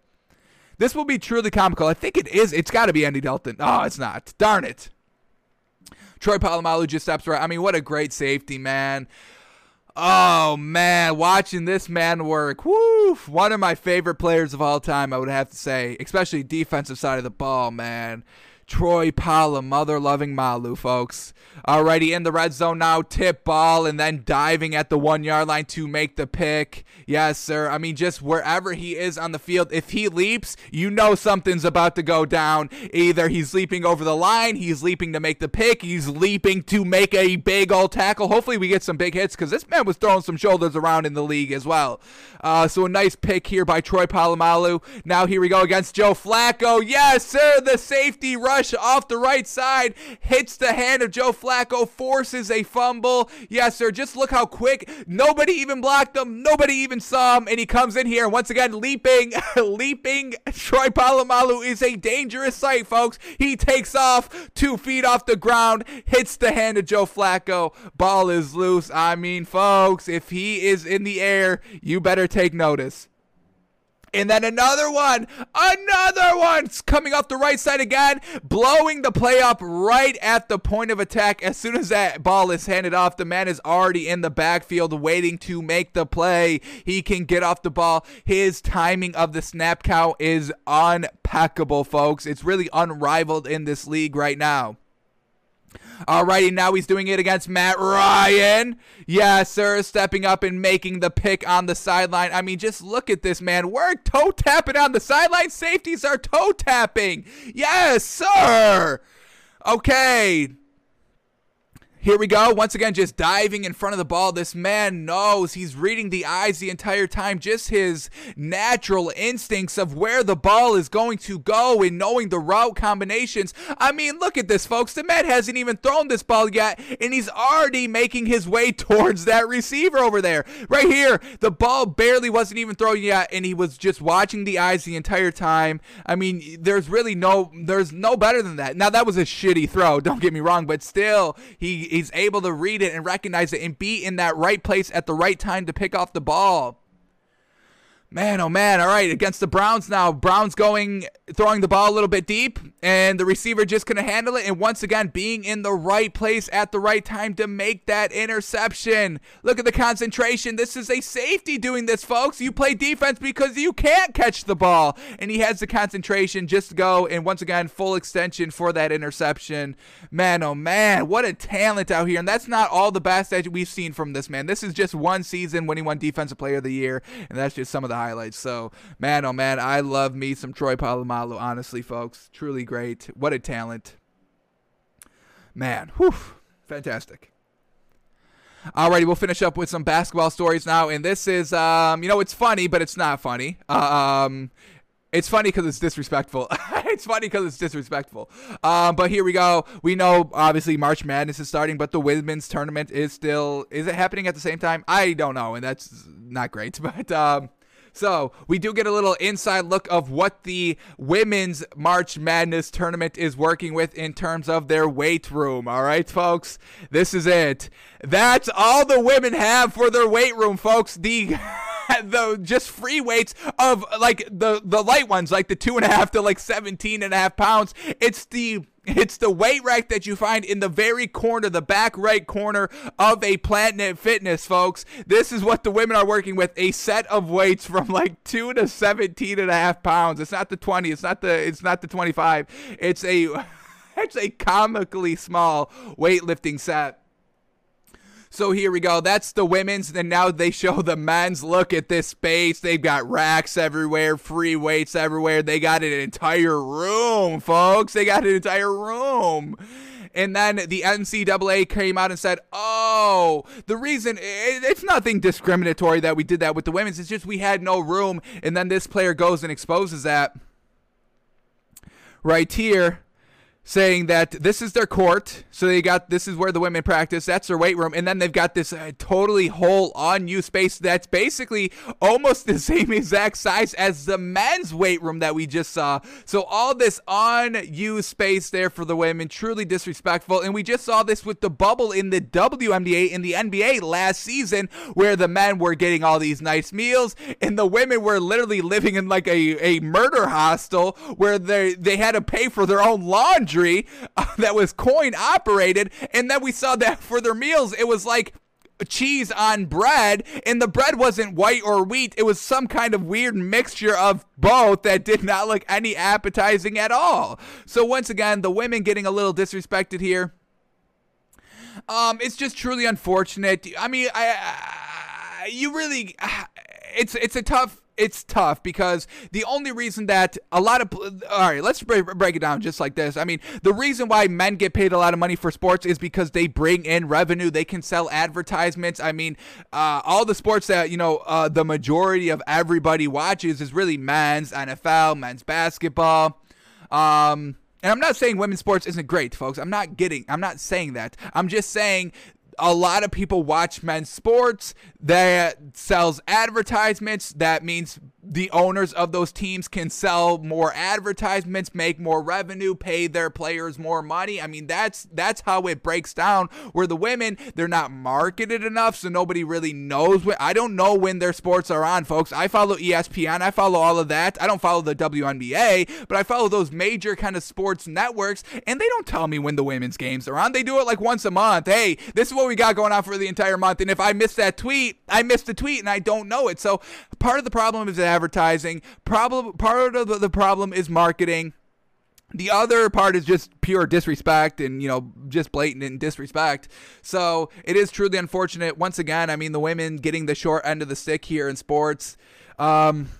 This will be truly comical. I think it is. It's got to be Andy Dalton. Oh, it's not. Darn it. Troy Polamalu just steps right. I mean, what a great safety, man. Oh man, watching this man work. Woo! One of my favorite players of all time, I would have to say, especially defensive side of the ball, man. Troy Pala, mother loving Malu, folks. Alrighty, in the red zone now, tip ball and then diving at the one yard line to make the pick. Yes, sir. I mean, just wherever he is on the field, if he leaps, you know something's about to go down. Either he's leaping over the line, he's leaping to make the pick, he's leaping to make a big old tackle. Hopefully, we get some big hits because this man was throwing some shoulders around in the league as well. Uh, so, a nice pick here by Troy Polamalu. Now, here we go against Joe Flacco. Yes, sir. The safety rush off the right side hits the hand of Joe Flacco, forces a fumble. Yes, sir. Just look how quick. Nobody even blocked him. Nobody even saw him, and he comes in here, once again, leaping, leaping. Troy Polamalu is a dangerous sight, folks. He takes off two feet off the ground, hits the hand of Joe Flacco. Ball is loose. I mean, folks, if he is in the air, you better take notice. And then another one, another one coming off the right side again, blowing the play up right at the point of attack. As soon as that ball is handed off, the man is already in the backfield waiting to make the play. He can get off the ball. His timing of the snap count is unpeccable, folks. It's really unrivaled in this league right now. Alrighty, now he's doing it against Matt Ryan. Yes, sir, stepping up and making the pick on the sideline. I mean, just look at this man. We're toe tapping on the sideline. Safeties are toe tapping. Yes, sir. Okay, here we go. Once again, just diving in front of the ball. This man knows he's reading the eyes the entire time. Just his natural instincts of where the ball is going to go and knowing the route combinations. I mean, look at this, folks. The man hasn't even thrown this ball yet, and he's already making his way towards that receiver over there. Right here, the ball barely wasn't even thrown yet, and he was just watching the eyes the entire time. I mean, there's really no, there's no better than that. Now, that was a shitty throw. Don't get me wrong, but still, he he's able to read it and recognize it and be in that right place at the right time to pick off the ball. Man, oh man. All right, against the Browns now. Browns going, throwing the ball a little bit deep, and the receiver just to handle it. And once again, being in the right place at the right time to make that interception. Look at the concentration. This is a safety doing this, folks. You play defense because you can't catch the ball. And he has the concentration just to go. And once again, full extension for that interception. Man, oh man. What a talent out here. And that's not all the best that we've seen from this man. This is just one season when he won Defensive Player of the Year. And that's just some of the highlights. So, man, oh man, I love me some Troy Polamalu, honestly, folks. Truly great. What a talent. Man, whew, fantastic. Alrighty, we'll finish up with some basketball stories now, and this is, um, you know, it's funny, but it's not funny. Um, it's funny because it's disrespectful. it's funny because it's disrespectful. Um, but here we go. We know obviously March Madness is starting, but the women's tournament is still. Is it happening at the same time? I don't know, and that's not great. But um, so we do get a little inside look of what the women's March Madness tournament is working with in terms of their weight room. All right, folks, this is it. That's all the women have for their weight room, folks. The the just free weights of like the the light ones, like the two and a half to like 17 and a half pounds. It's the it's the weight rack that you find in the very corner, the back right corner of a Planet Fitness, folks. This is what the women are working with a set of weights from like 2 to 17 and a half pounds. It's not the 20, it's not the it's not the 25. It's a it's a comically small weightlifting set. So here we go. That's the women's. And now they show the men's. Look at this space. They've got racks everywhere, free weights everywhere. They got an entire room, folks. They got an entire room. And then the NCAA came out and said, "Oh, the reason it's nothing discriminatory that we did that with the women's. It's just we had no room." And then this player goes and exposes that right here saying that this is their court. So they got this is where the women practice. That's their weight room, and then they've got this uh, totally whole unused space that's basically almost the same exact size as the men's weight room that we just saw. So all this unused space there for the women, truly disrespectful. And we just saw this with the bubble in the WNBA in the NBA last season, where the men were getting all these nice meals, and the women were literally living in like a, a murder hostel where they they had to pay for their own laundry uh, that was coin operated. And then we saw that for their meals, it was like cheese on bread and the bread wasn't white or wheat it was some kind of weird mixture of both that did not look any appetizing at all so once again the women getting a little disrespected here um it's just truly unfortunate i mean i, I you really it's it's a tough it's tough because the only reason that a lot of all right let's break it down just like this i mean the reason why men get paid a lot of money for sports is because they bring in revenue they can sell advertisements i mean uh, all the sports that you know uh, the majority of everybody watches is really men's nfl men's basketball um, and I'm not saying women's sports isn't great, folks. I'm not getting, I'm not saying that. I'm just saying a lot of people watch men's sports that sells advertisements. That means the owners of those teams can sell more advertisements, make more revenue, pay their players more money. I mean, that's that's how it breaks down. Where the women, they're not marketed enough, so nobody really knows what I don't know when their sports are on, folks. I follow ESPN, I follow all of that. I don't follow the WNBA, but I follow those major kind of sports networks, and they don't tell me when the women's games are on. They do it like once a month. Hey, this is what we got going on for the entire month. And if I miss that tweet, I missed the tweet and I don't know it. So part of the problem is advertising. Problem part of the, problem is marketing. The other part is just pure disrespect and, you know, just blatant disrespect. So it is truly unfortunate. Once again, I mean, the women getting the short end of the stick here in sports. Um,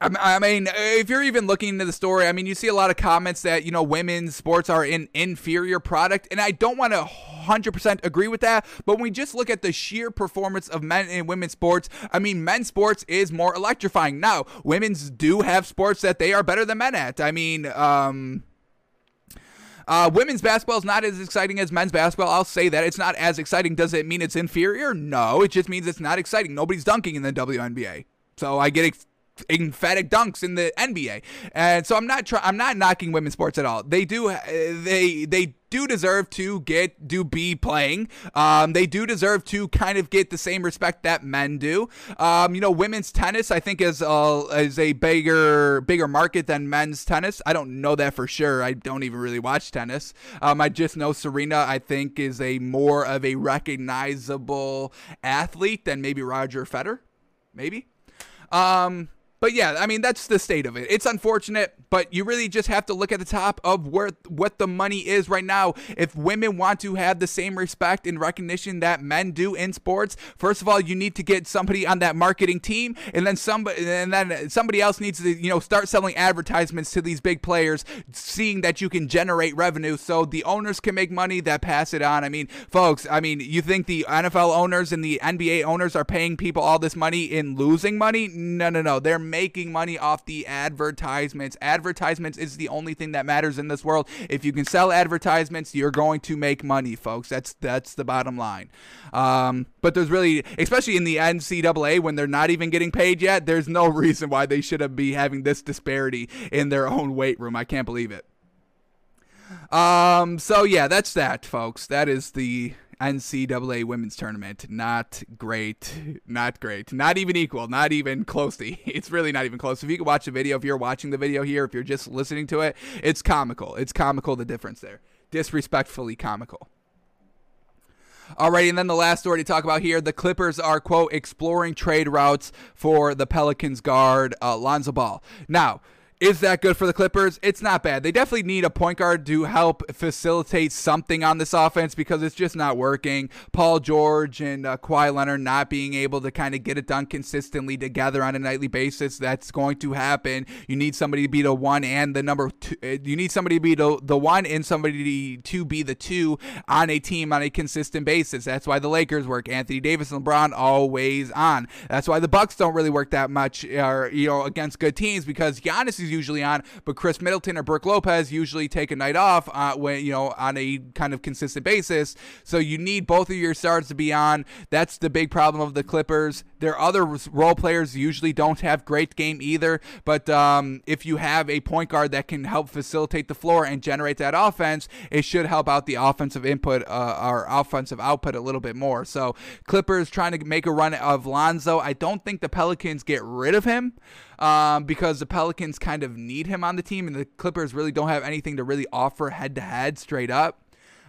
I mean, if you're even looking into the story, I mean, you see a lot of comments that, you know, women's sports are an inferior product. And I don't want to 100% agree with that. But when we just look at the sheer performance of men and women's sports, I mean, men's sports is more electrifying. Now, women's do have sports that they are better than men at. I mean, um, uh, women's basketball is not as exciting as men's basketball. I'll say that. It's not as exciting. Does it mean it's inferior? No. It just means it's not exciting. Nobody's dunking in the WNBA. So I get emphatic dunks in the NBA. And so I'm not try- I'm not knocking women's sports at all. They do they they do deserve to get do be playing. Um, they do deserve to kind of get the same respect that men do. Um, you know, women's tennis I think is a, is a bigger bigger market than men's tennis. I don't know that for sure. I don't even really watch tennis. Um, I just know Serena I think is a more of a recognizable athlete than maybe Roger Federer, maybe. Um, but yeah, I mean that's the state of it. It's unfortunate, but you really just have to look at the top of where what the money is right now. If women want to have the same respect and recognition that men do in sports, first of all, you need to get somebody on that marketing team, and then somebody and then somebody else needs to you know start selling advertisements to these big players, seeing that you can generate revenue, so the owners can make money that pass it on. I mean, folks, I mean, you think the NFL owners and the NBA owners are paying people all this money in losing money? No, no, no, they're making money off the advertisements. Advertisements is the only thing that matters in this world. If you can sell advertisements, you're going to make money, folks. That's that's the bottom line. Um, but there's really, especially in the NCAA, when they're not even getting paid yet, there's no reason why they should be having this disparity in their own weight room. I can't believe it. Um, so yeah, that's that, folks. That is the NCAA women's tournament. Not great. Not great. Not even equal. Not even closely. It's really not even close. If you can watch the video, if you're watching the video here, if you're just listening to it, it's comical. It's comical the difference there. Disrespectfully comical. Alrighty, and then the last story to talk about here: the Clippers are quote exploring trade routes for the Pelicans guard uh, Lonzo Ball. Now, is that good for the Clippers? It's not bad. They definitely need a point guard to help facilitate something on this offense because it's just not working. Paul George and uh, Kawhi Leonard not being able to kind of get it done consistently together on a nightly basis. That's going to happen. You need somebody to be the one and the number two. Uh, you need somebody to be the, the one and somebody to be the two on a team on a consistent basis. That's why the Lakers work. Anthony Davis and LeBron always on. That's why the Bucks don't really work that much, or you know, against good teams because Giannis is usually on, but Khris Middleton or Brook Lopez usually take a night off uh, when you know on a kind of consistent basis. So you need both of your stars to be on. That's the big problem of the Clippers. Their other role players usually don't have great game either, but um, if you have a point guard that can help facilitate the floor and generate that offense, it should help out the offensive input uh, or offensive output a little bit more. So Clippers trying to make a run of Lonzo. I don't think the Pelicans get rid of him um, because the Pelicans kind of need him on the team, and the Clippers really don't have anything to really offer head to head straight up.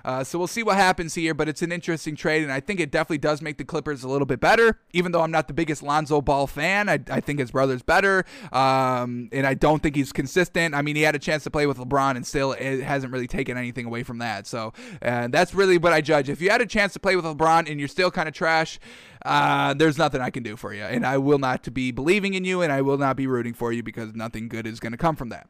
Uh, so we'll see what happens here, but it's an interesting trade, and I think it definitely does make the Clippers a little bit better. Even though I'm not the biggest Lonzo Ball fan, I, I think his brother's better, um, and I don't think he's consistent. I mean, he had a chance to play with LeBron, and still it hasn't really taken anything away from that. So uh, that's really what I judge. If you had a chance to play with LeBron and you're still kind of trash, uh, there's nothing I can do for you, and I will not be believing in you, and I will not be rooting for you because nothing good is going to come from that.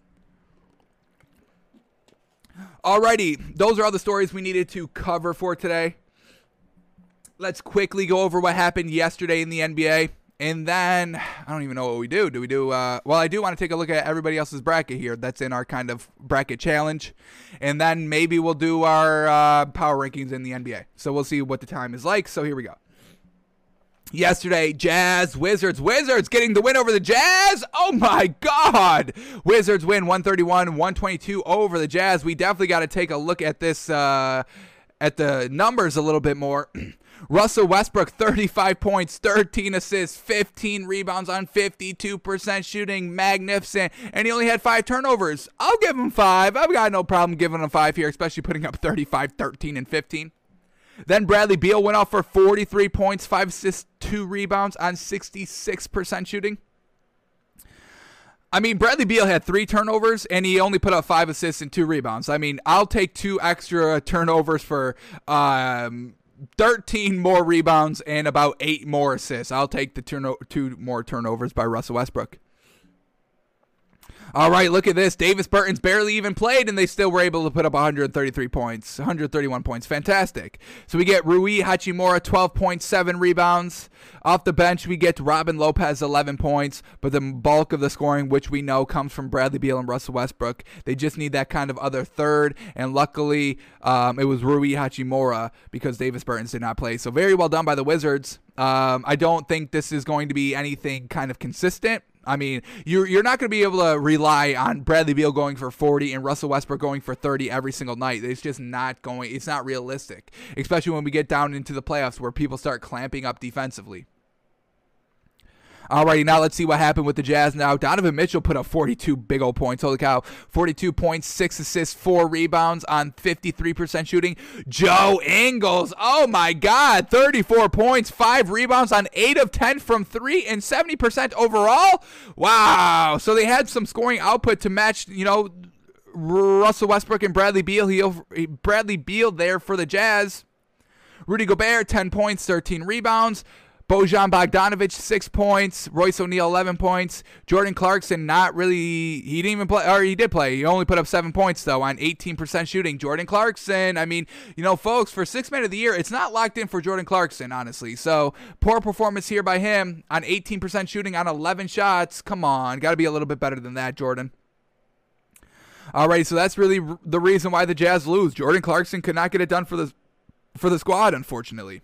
Alrighty, those are all the stories we needed to cover for today. Let's quickly go over what happened yesterday in the NBA. And then I don't even know what we do. Do we do? Uh, well, I do want to take a look at everybody else's bracket here. That's in our kind of bracket challenge, and then maybe we'll do our uh, power rankings in the NBA. So we'll see what the time is like. So here we go yesterday jazz wizards wizards getting the win over the jazz oh my god wizards win 131 122 over the jazz we definitely got to take a look at this uh at the numbers a little bit more Russell Westbrook, 35 points, 13 assists, 15 rebounds on 52% shooting. Magnificent. And he only had five turnovers. I'll give him five. I've got no problem giving him five here, especially putting up 35, 13, and 15. Then Bradley Beal went off for 43 points, 5 assists, 2 rebounds on 66% shooting. I mean, Bradley Beal had three turnovers and he only put up five assists and two rebounds. I mean, I'll take two extra turnovers for um, 13 more rebounds and about eight more assists. I'll take the turno- two more turnovers by Russell Westbrook. All right, look at this. Davis Bertans barely even played, and they still were able to put up 133 points, 131 points. Fantastic. So we get Rui Hachimura, 12.7 rebounds. Off the bench, we get Robin Lopez, 11 points, but the bulk of the scoring, which we know comes from Bradley Beal and Russell Westbrook. They just need that kind of other third, and luckily um, it was Rui Hachimura because Davis Bertans did not play. So very well done by the Wizards. Um, I don't think this is going to be anything kind of consistent. I mean, you're you're not going to be able to rely on Bradley Beal going for 40 and Russell Westbrook going for 30 every single night. It's just not going. It's not realistic, especially when we get down into the playoffs where people start clamping up defensively. Alrighty, now let's see what happened with the Jazz now. Donovan Mitchell put up 42 big old points. Holy cow. 42 points, 6 assists, 4 rebounds on 53% shooting. Joe Ingles, oh my God, 34 points, 5 rebounds on 8 of 10 from 3 and 70% overall. Wow. So they had some scoring output to match, you know, Russell Westbrook and Bradley Beal. He, Bradley Beal there for the Jazz. Rudy Gobert, 10 points, 13 rebounds. Bojan Bogdanovic, six points. Royce O'Neal, 11 points. Jordan Clarkson, not really. He didn't even play, or he did play. He only put up seven points, though, on 18% shooting. Jordan Clarkson, I mean, you know, folks, for six man of the year, it's not locked in for Jordan Clarkson, honestly. So, poor performance here by him on 18% shooting on 11 shots. Come on. Got to be a little bit better than that, Jordan. All right, so that's really the reason why the Jazz lose. Jordan Clarkson could not get it done for the for the squad, unfortunately.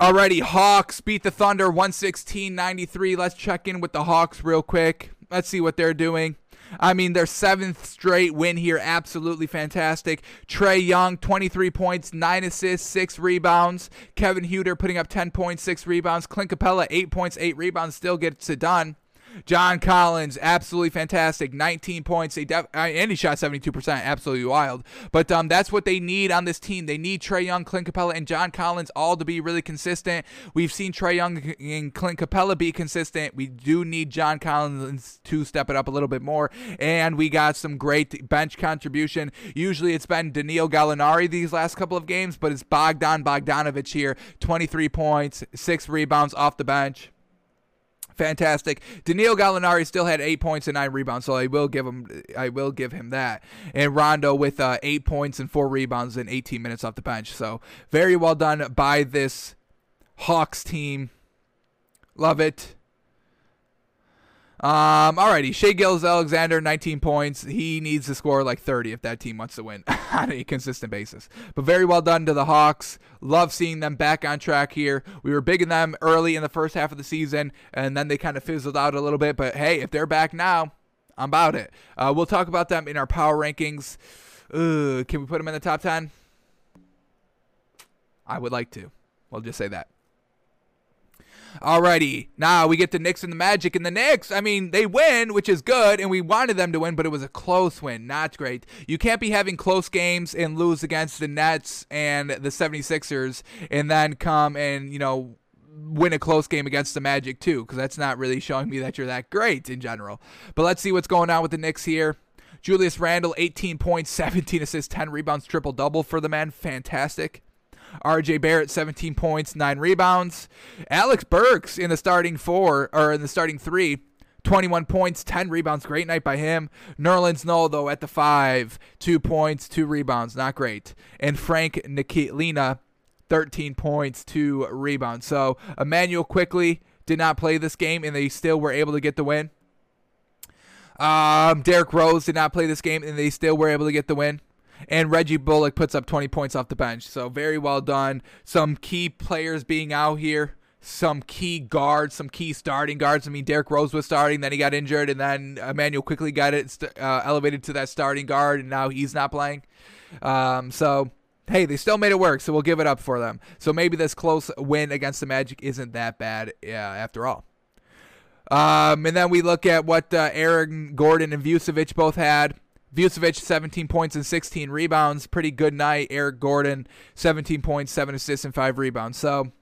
Alrighty, Hawks beat the Thunder 116 93. Let's check in with the Hawks real quick. Let's see what they're doing. I mean, their seventh straight win here, absolutely fantastic. Trae Young, 23 points, 9 assists, 6 rebounds. Kevin Huerter putting up 10 points, 6 rebounds. Clint Capela, 8 points, 8 rebounds, still gets it done. John Collins, absolutely fantastic. 19 points. They def- and he shot 72%. Absolutely wild. But um, that's what they need on this team. They need Trae Young, Clint Capela, and John Collins all to be really consistent. We've seen Trae Young and Clint Capela be consistent. We do need John Collins to step it up a little bit more. And we got some great bench contribution. Usually it's been Danilo Gallinari these last couple of games, but it's Bogdan Bogdanovic here. 23 points, 6 rebounds off the bench fantastic. Danilo Gallinari still had eight points and nine rebounds, so I will give him I will give him that. And Rondo with uh, eight points and four rebounds in 18 minutes off the bench. So very well done by this Hawks team. Love it. Um, alrighty, Shai Gilgeous-Alexander, 19 points. He needs to score like 30 if that team wants to win on a consistent basis. But very well done to the Hawks. Love seeing them back on track here. We were big in them early in the first half of the season, and then they kind of fizzled out a little bit. But hey, if they're back now, I'm about it. Uh, we'll talk about them in our power rankings. Can we put them in the top 10? I would like to. We'll just say that. Alrighty, now we get the Knicks and the Magic. And the Knicks, I mean, they win, which is good, and we wanted them to win, but it was a close win. Not great. You can't be having close games and lose against the Nets and the 76ers and then come and, you know, win a close game against the Magic, too, because that's not really showing me that you're that great in general. But let's see what's going on with the Knicks here. Julius Randle, 18 points, 17 assists, 10 rebounds, triple double for the man. Fantastic. RJ Barrett, 17 points, 9 rebounds. Alec Burks in the starting four, or in the starting three, 21 points, 10 rebounds. Great night by him. Nerlens Noel, though, at the five, 2 points, 2 rebounds. Not great. And Frank Ntilikina, 13 points, 2 rebounds. So Immanuel Quickley did not play this game, and they still were able to get the win. Um, Derrick Rose did not play this game, and they still were able to get the win. And Reggie Bullock puts up 20 points off the bench. So very well done. Some key players being out here. Some key guards, some key starting guards. I mean, Derrick Rose was starting, then he got injured, and then Immanuel Quickley got it uh, elevated to that starting guard, and now he's not playing. Um, so hey, they still made it work, so we'll give it up for them. So maybe this close win against the Magic isn't that bad yeah, after all. Um, and then we look at what uh, Aaron Gordon and Vucevic both had. Vucevic, 17 points and 16 rebounds. Pretty good night. Eric Gordon, 17 points, 7 assists, and 5 rebounds. So,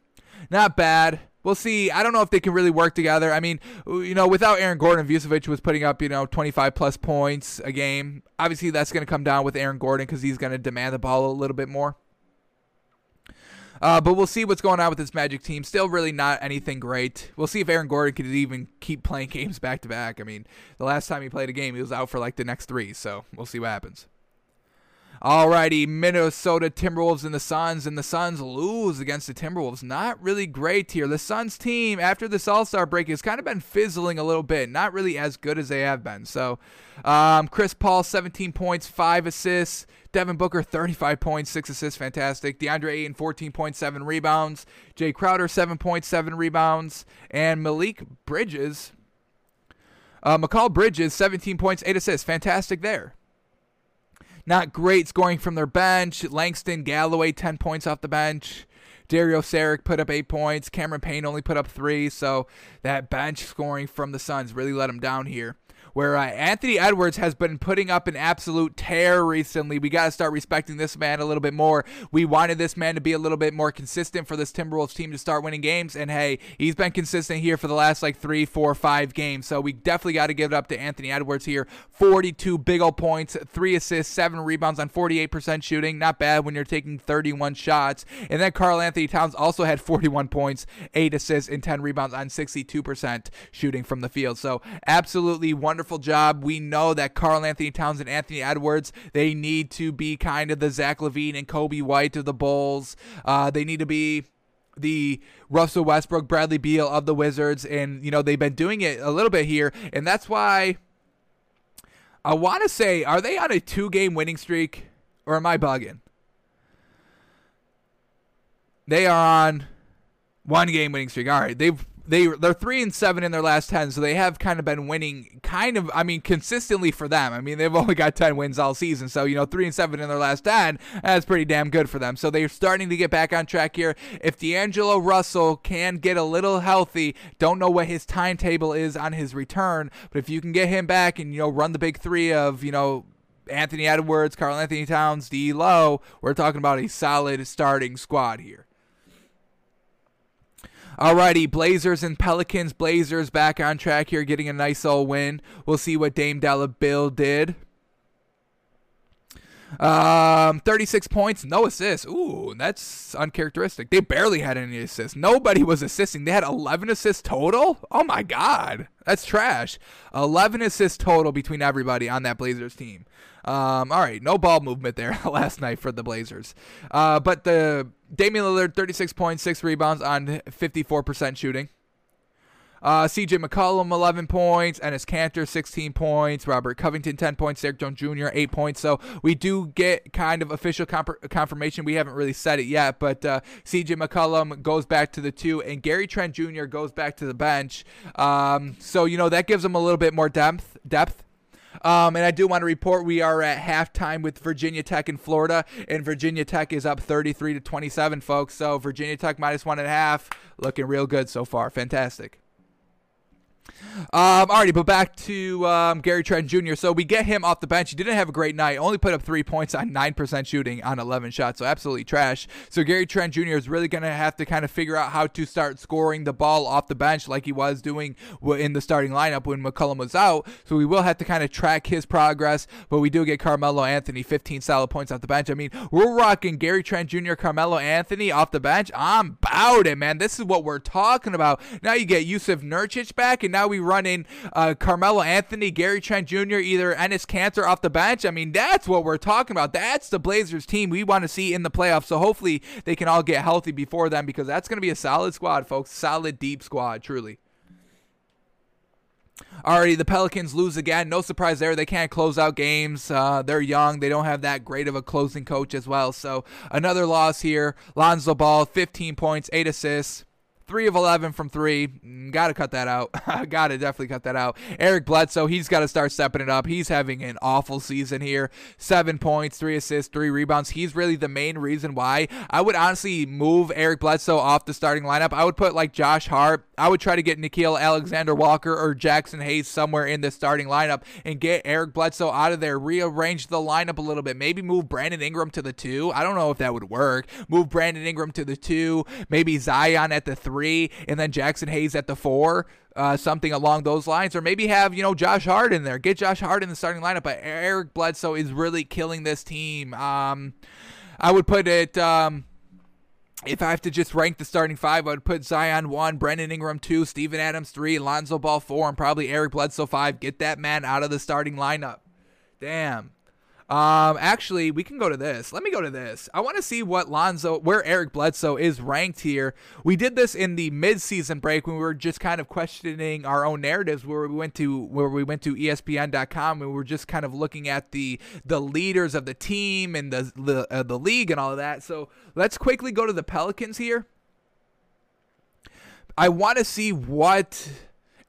not bad. We'll see. I don't know if they can really work together. I mean, you know, without Aaron Gordon, Vucevic was putting up, you know, 25 plus points a game. Obviously, that's going to come down with Aaron Gordon because he's going to demand the ball a little bit more. Uh, but we'll see what's going on with this Magic team. Still, really not anything great. We'll see if Aaron Gordon could even keep playing games back to back. I mean, the last time he played a game, he was out for like the next three. So we'll see what happens. Alrighty, Minnesota Timberwolves and the Suns, and the Suns lose against the Timberwolves. Not really great here. The Suns team, after this All Star break, has kind of been fizzling a little bit. Not really as good as they have been. So, um, Chris Paul, 17 points, 5 assists. Devin Booker, 35 points, 6 assists, fantastic. DeAndre Ayton, 14.7 rebounds. Jae Crowder, 7.7 rebounds. And Malik Bridges, uh, Mikal Bridges, 17 points, 8 assists. Fantastic there. Not great scoring from their bench. Langston Galloway, 10 points off the bench. Dario Saric put up eight points. Cameron Payne only put up three. So that bench scoring from the Suns really let them down here where uh, Anthony Edwards has been putting up an absolute tear recently. We got to start respecting this man a little bit more. We wanted this man to be a little bit more consistent for this Timberwolves team to start winning games, and hey, he's been consistent here for the last like three, four, five games. So we definitely got to give it up to Anthony Edwards here. 42 big old points, three assists, seven rebounds on 48% shooting. Not bad when you're taking 31 shots. And then Karl-Anthony Towns also had 41 points, eight assists, and 10 rebounds on 62% shooting from the field. So absolutely wonderful wonderful job. We know that Karl-Anthony Towns and Anthony Edwards, they need to be kind of the Zach LaVine and Coby White of the Bulls. Uh, they need to be the Russell Westbrook, Bradley Beal of the Wizards, and you know they've been doing it a little bit here, and that's why I want to say, are they on a two-game winning streak, or am I bugging? They are on one game winning streak. All right, they've they they're three and seven in their last ten, so they have kind of been winning, kind of. I mean, consistently for them. I mean, they've only got ten wins all season, so you know, three and seven in their last ten, that's pretty damn good for them. So they're starting to get back on track here. If D'Angelo Russell can get a little healthy, don't know what his timetable is on his return, but if you can get him back and you know run the big three of you know Anthony Edwards, Karl-Anthony Towns, D. Low, we're talking about a solid starting squad here. Alrighty, Blazers and Pelicans. Blazers back on track here, getting a nice old win. We'll see what Dame Della Bill did. Um, 36 points, no assists. Ooh, that's uncharacteristic. They barely had any assists. Nobody was assisting. They had 11 assists total. Oh my god, that's trash. 11 assists total between everybody on that Blazers team. Um, all right, no ball movement there last night for the Blazers. Uh, but the Damian Lillard, 36 points, six rebounds on 54% shooting. Uh, CJ McCollum, 11 points. Enes Kanter, 16 points. Robert Covington, 10 points. Derrick Jones Jr., 8 points. So we do get kind of official comp- confirmation. We haven't really said it yet, but uh, CJ McCollum goes back to the two, and Gary Trent Jr. goes back to the bench. Um, so, you know, that gives them a little bit more depth. depth. Um, and I do want to report we are at halftime with Virginia Tech in Florida, and Virginia Tech is up 33 to 27, folks. So Virginia Tech minus one and a half, looking real good so far. Fantastic. Um, alrighty, but back to um, Gary Trent Jr. So we get him off the bench. He didn't have a great night. Only put up three points on nine percent shooting on 11 shots. So absolutely trash. So Gary Trent Jr. is really to have to kind of figure out how to start scoring the ball off the bench like he was doing in the starting lineup when McCollum was out. So we will have to kind of track his progress. But we do get Carmelo Anthony 15 solid points off the bench. I mean, we're rocking Gary Trent Jr. Carmelo Anthony off the bench. I'm about it, man. This is what we're talking about. Now you get Jusuf Nurkic back, and now we running uh, Carmelo Anthony, Gary Trent Jr., either Enes Kanter off the bench. I mean, that's what we're talking about. That's the Blazers team we want to see in the playoffs. So hopefully they can all get healthy before then because that's going to be a solid squad, folks. Solid, deep squad, truly. Already, the Pelicans lose again. No surprise there. They can't close out games. Uh, they're young. They don't have that great of a closing coach as well. So another loss here. Lonzo Ball, 15 points, 8 assists. Three of 11 from three. Mm, got to cut that out. got to definitely cut that out. Eric Bledsoe, he's got to start stepping it up. He's having an awful season here. Seven points, three assists, three rebounds. He's really the main reason why. I would honestly move Eric Bledsoe off the starting lineup. I would put like Josh Hart. I would try to get Nickeil Alexander Walker or Jaxson Hayes somewhere in the starting lineup and get Eric Bledsoe out of there. Rearrange the lineup a little bit. Maybe move Brandon Ingram to the two. I don't know if that would work. Move Brandon Ingram to the two. Maybe Zion at the three three, and then Jaxson Hayes at the four. Uh, something along those lines, or maybe have you know Josh Hart in there. Get Josh Hart in the starting lineup. But Eric Bledsoe is really killing this team. Um, I would put it. Um, if I have to just rank the starting five, I would put Zion one, Brandon Ingram two, Steven Adams three, Lonzo Ball four, and probably Eric Bledsoe five. Get that man out of the starting lineup. Damn. Um, actually, we can go to this. Let me go to this. I want to see what Lonzo, where Eric Bledsoe is ranked here. We did this in the mid-season break when we were just kind of questioning our own narratives, where we went to where we went to ESPN.com and we were just kind of looking at the the leaders of the team and the the, uh, the league and all of that. So let's quickly go to the Pelicans here. I want to see what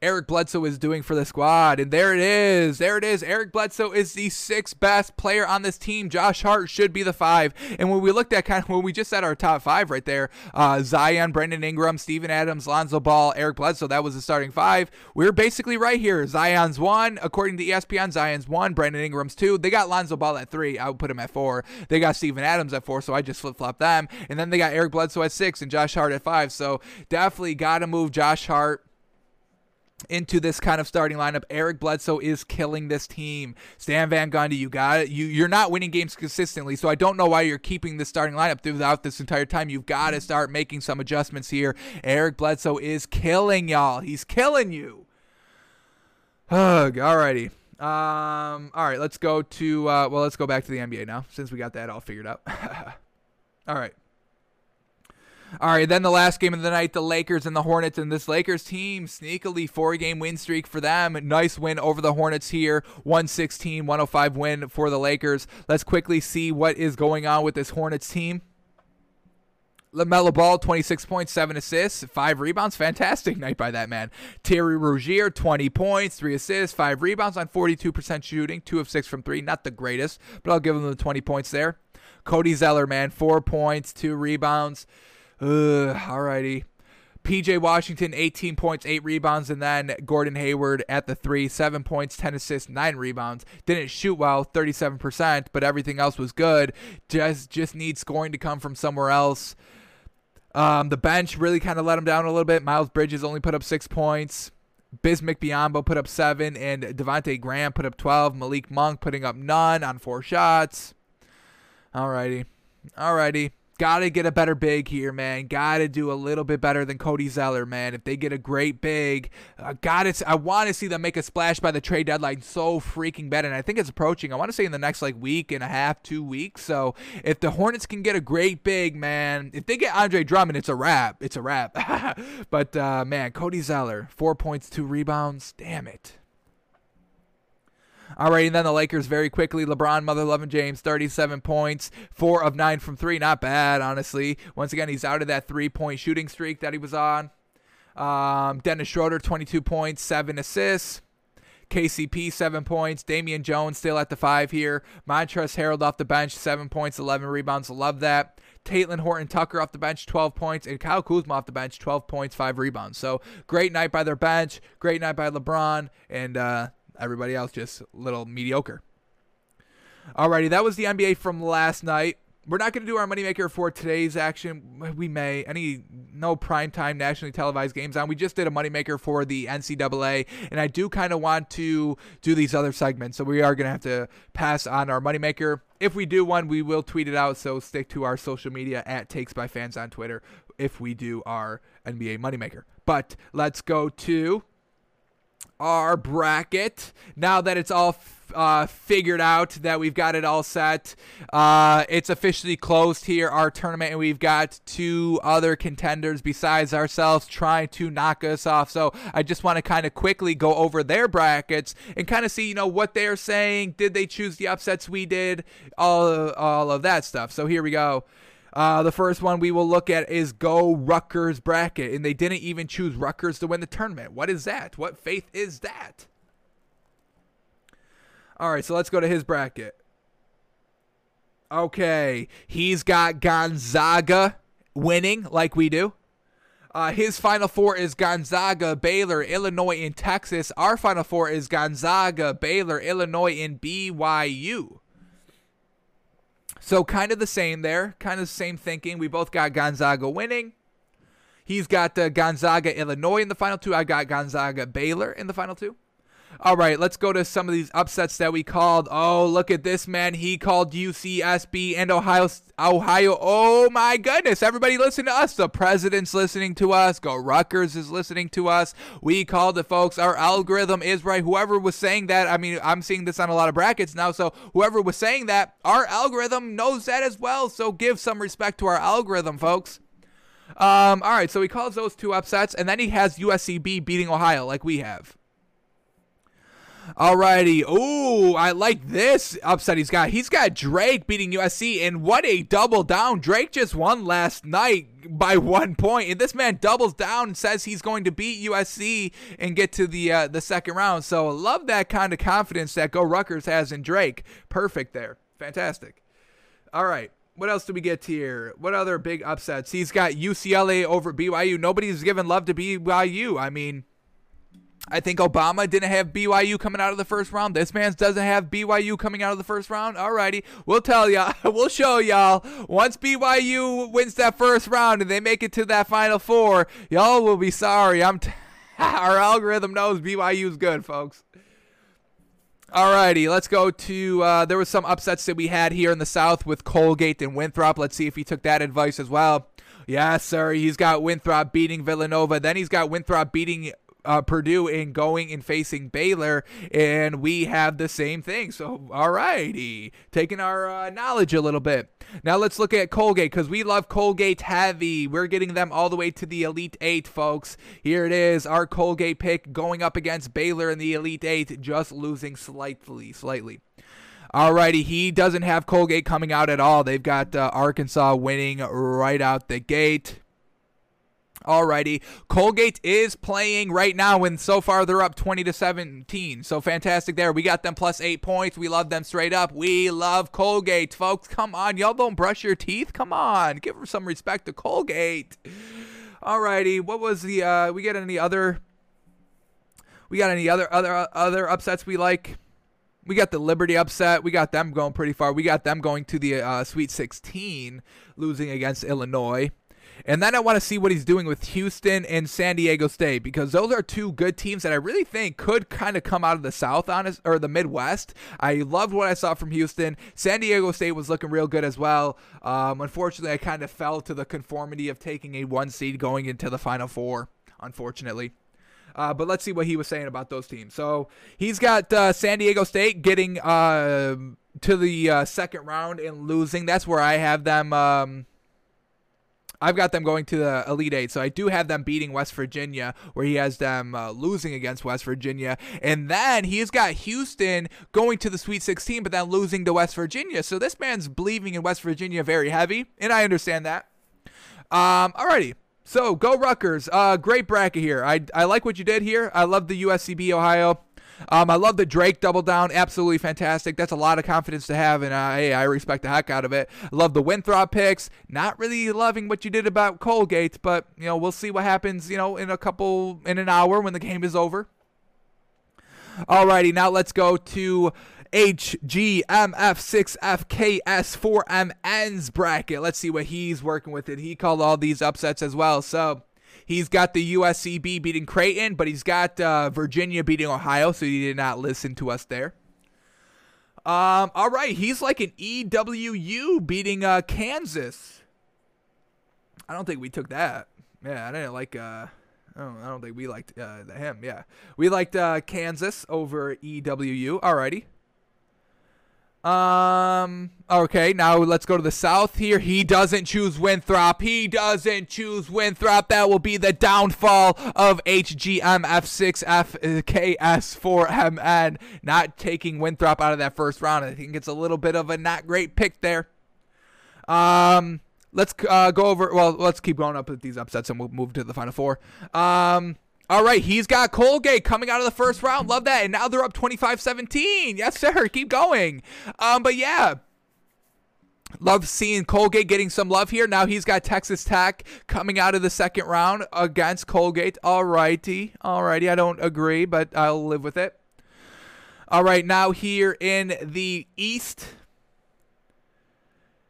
Eric Bledsoe is doing for the squad. And there it is. There it is. Eric Bledsoe is the sixth best player on this team. Josh Hart should be the five. And when we looked at kind of when we just said our top five right there, uh, Zion, Brandon Ingram, Steven Adams, Lonzo Ball, Eric Bledsoe, that was the starting five. We are basically right here. Zion's one. According to ESPN, Zion's one. Brandon Ingram's two. They got Lonzo Ball at three. I would put him at four. They got Steven Adams at four, so I just flip flop them. And then they got Eric Bledsoe at six and Josh Hart at five. So definitely got to move Josh Hart into this kind of starting lineup. Eric Bledsoe is killing this team. Stan Van Gundy, you got it. You you're not winning games consistently, so I don't know why you're keeping the starting lineup throughout this entire time. You've got to start making some adjustments here. Eric Bledsoe is killing y'all. He's killing you. Ugh, alrighty. Um, all right, let's go to uh, well, let's go back to the NBA now since we got that all figured out. all right. All right, then the last game of the night, the Lakers and the Hornets, and this Lakers team sneakily four game win streak for them. Nice win over the Hornets here, 116 105 win for the Lakers. Let's quickly see what is going on with this Hornets team. LaMelo Ball, 26 points, 7 assists, 5 rebounds. Fantastic night by that man. Terry Rozier, 20 points, 3 assists, 5 rebounds on 42% shooting, 2 of 6 from 3. Not the greatest, but I'll give him the 20 points there. Cody Zeller, man, 4 points, 2 rebounds. Ugh, alrighty. PJ Washington, 18 points, 8 rebounds, and then Gordon Hayward at the 3, 7 points, 10 assists, 9 rebounds. Didn't shoot well, 37%, but everything else was good. Just just needs scoring to come from somewhere else. Um, the bench really kind of let him down a little bit. Miles Bridges only put up 6 points. Bismack Biyombo put up 7, and Devonte Graham put up 12. Malik Monk putting up none on 4 shots. Alrighty. Alrighty. Gotta get a better big here, man. Gotta do a little bit better than Cody Zeller, man. If they get a great big, uh, gotta. I want to see them make a splash by the trade deadline so freaking bad, and I think it's approaching. I want to say in the next like week and a half, two weeks. So if the Hornets can get a great big, man, if they get Andre Drummond, it's a wrap. It's a wrap. but uh, man, Cody Zeller, four points, two rebounds. Damn it. All right, and then the Lakers very quickly. LeBron, Mother Loving James, 37 points, four of nine from three. Not bad, honestly. Once again, he's out of that three point shooting streak that he was on. Um, Dennis Schroeder, 22 points, seven assists. KCP, seven points. Damian Jones still at the five here. Montrezl Harrell off the bench, seven points, 11 rebounds. Love that. Talen Horton Tucker off the bench, 12 points, and Kyle Kuzma off the bench, 12 points, five rebounds. So great night by their bench, great night by LeBron, and uh, Everybody else just little mediocre. Alrighty, that was the NBA from last night. We're not going to do our moneymaker for today's action. We may. Any no primetime nationally televised games on. We just did a moneymaker for the NCAA, and I do kind of want to do these other segments. So we are going to have to pass on our moneymaker. If we do one, we will tweet it out. So stick to our social media at Takes by Fans on Twitter if we do our NBA moneymaker. But let's go to our bracket. Now that it's all uh, figured out, that we've got it all set, uh, it's officially closed here, our tournament, and we've got two other contenders besides ourselves trying to knock us off. So I just want to kind of quickly go over their brackets and kind of see, you know, what they're saying. Did they choose the upsets we did? All, all of that stuff. So here we go. Uh, the first one we will look at is Go Rutgers bracket, and they didn't even choose Rutgers to win the tournament. What is that? What faith is that? All right, so let's go to his bracket. Okay, he's got Gonzaga winning like we do. Uh, his final four is Gonzaga, Baylor, Illinois, and Texas. Our final four is Gonzaga, Baylor, Illinois, and BYU. So kind of the same there, kind of the same thinking. We both got Gonzaga winning. He's got uh, Gonzaga, Illinois in the final two. I got Gonzaga, Baylor in the final two. All right, let's go to some of these upsets that we called. Oh, look at this man. He called UCSB and Ohio Ohio. Oh my goodness. Everybody listen to us. The president's listening to us. Go Rutgers is listening to us. We called it, folks. Our algorithm is right. Whoever was saying that, I mean, I'm seeing this on a lot of brackets now. So whoever was saying that, our algorithm knows that as well. So give some respect to our algorithm, folks. Um, all right, so he calls those two upsets, and then he has USCB beating Ohio like we have. Alrighty. Ooh, I like this upset he's got. He's got Drake beating USC, and what a double down. Drake just won last night by one point, and this man doubles down and says he's going to beat USC and get to the uh, the second round. So love that kind of confidence that Go Rutgers has in Drake. Perfect there. Fantastic. All right. What else do we get here? What other big upsets? He's got UCLA over BYU. Nobody's given love to BYU. I mean, I think Obama didn't have BYU coming out of the first round. This man doesn't have BYU coming out of the first round. Alrighty, we'll tell y'all. We'll show y'all. Once BYU wins that first round and they make it to that final four, y'all will be sorry. I'm. T- our algorithm knows BYU's good, folks. Alrighty, let's go to. Uh, there was some upsets that we had here in the South with Colgate and Winthrop. Let's see if he took that advice as well. Yes, sir. He's got Winthrop beating Villanova. Then he's got Winthrop beating uh, Purdue in going and facing Baylor, and we have the same thing. So, alrighty, taking our uh, knowledge a little bit. Now let's look at Colgate because we love Colgate heavy. We're getting them all the way to the Elite Eight, folks. Here it is, our Colgate pick going up against Baylor in the Elite Eight, just losing slightly, slightly. Alrighty, he doesn't have Colgate coming out at all. They've got uh, Arkansas winning right out the gate. Alrighty, Colgate is playing right now, and so far they're up 20 to 17. So fantastic there. We got them plus eight points. We love them straight up. We love Colgate, folks. Come on, y'all don't brush your teeth. Come on, give some respect to Colgate. Alrighty, what was the? uh We get any other? We got any other other other upsets we like? We got the Liberty upset. We got them going pretty far. We got them going to the uh, Sweet 16, losing against Illinois. And then I want to see what he's doing with Houston and San Diego State because those are two good teams that I really think could kind of come out of the South honest or the Midwest. I loved what I saw from Houston. San Diego State was looking real good as well. Um, unfortunately, I kind of fell to the conformity of taking a one seed going into the Final Four. Unfortunately. Uh, but let's see what he was saying about those teams. So he's got uh, San Diego State getting uh, to the uh, second round and losing. That's where I have them. Um, I've got them going to the Elite Eight, so I do have them beating West Virginia, where he has them uh, losing against West Virginia, and then he's got Houston going to the Sweet 16, but then losing to West Virginia. So this man's believing in West Virginia very heavy, and I understand that. Um, alrighty. So go Rutgers. Uh, great bracket here. I, I like what you did here. I love the USCB Ohio. Um, I love the Drake double down. Absolutely fantastic. That's a lot of confidence to have, and uh, hey, I respect the heck out of it. love the Winthrop picks. Not really loving what you did about Colgate, but you know we'll see what happens. You know, in a couple in an hour when the game is over. Alrighty, now let's go to HGMF6FKS4MN's bracket. Let's see what he's working with it. He called all these upsets as well. So He's got the USCB beating Creighton, but he's got uh, Virginia beating Ohio, so he did not listen to us there. Um, all right, he's like an EWU beating uh, Kansas. I don't think we took that. Yeah, I didn't like. Uh, I don't, I don't think we liked uh, him. Yeah, we liked uh, Kansas over EWU. Alrighty. Um. Okay. Now let's go to the south here. He doesn't choose Winthrop. He doesn't choose Winthrop. That will be the downfall of HGMF6FKS4MN. Not taking Winthrop out of that first round. I think it's a little bit of a not great pick there. Um. Let's uh, go over. Well, let's keep going up with these upsets, and we'll move to the final four. Um. All right, he's got Colgate coming out of the first round. Love that. And now they're up 25-17. Yes, sir. Keep going. Um, but yeah. Love seeing Colgate getting some love here. Now he's got Texas Tech coming out of the second round against Colgate. All righty. All righty. I don't agree, but I'll live with it. All right, now here in the East.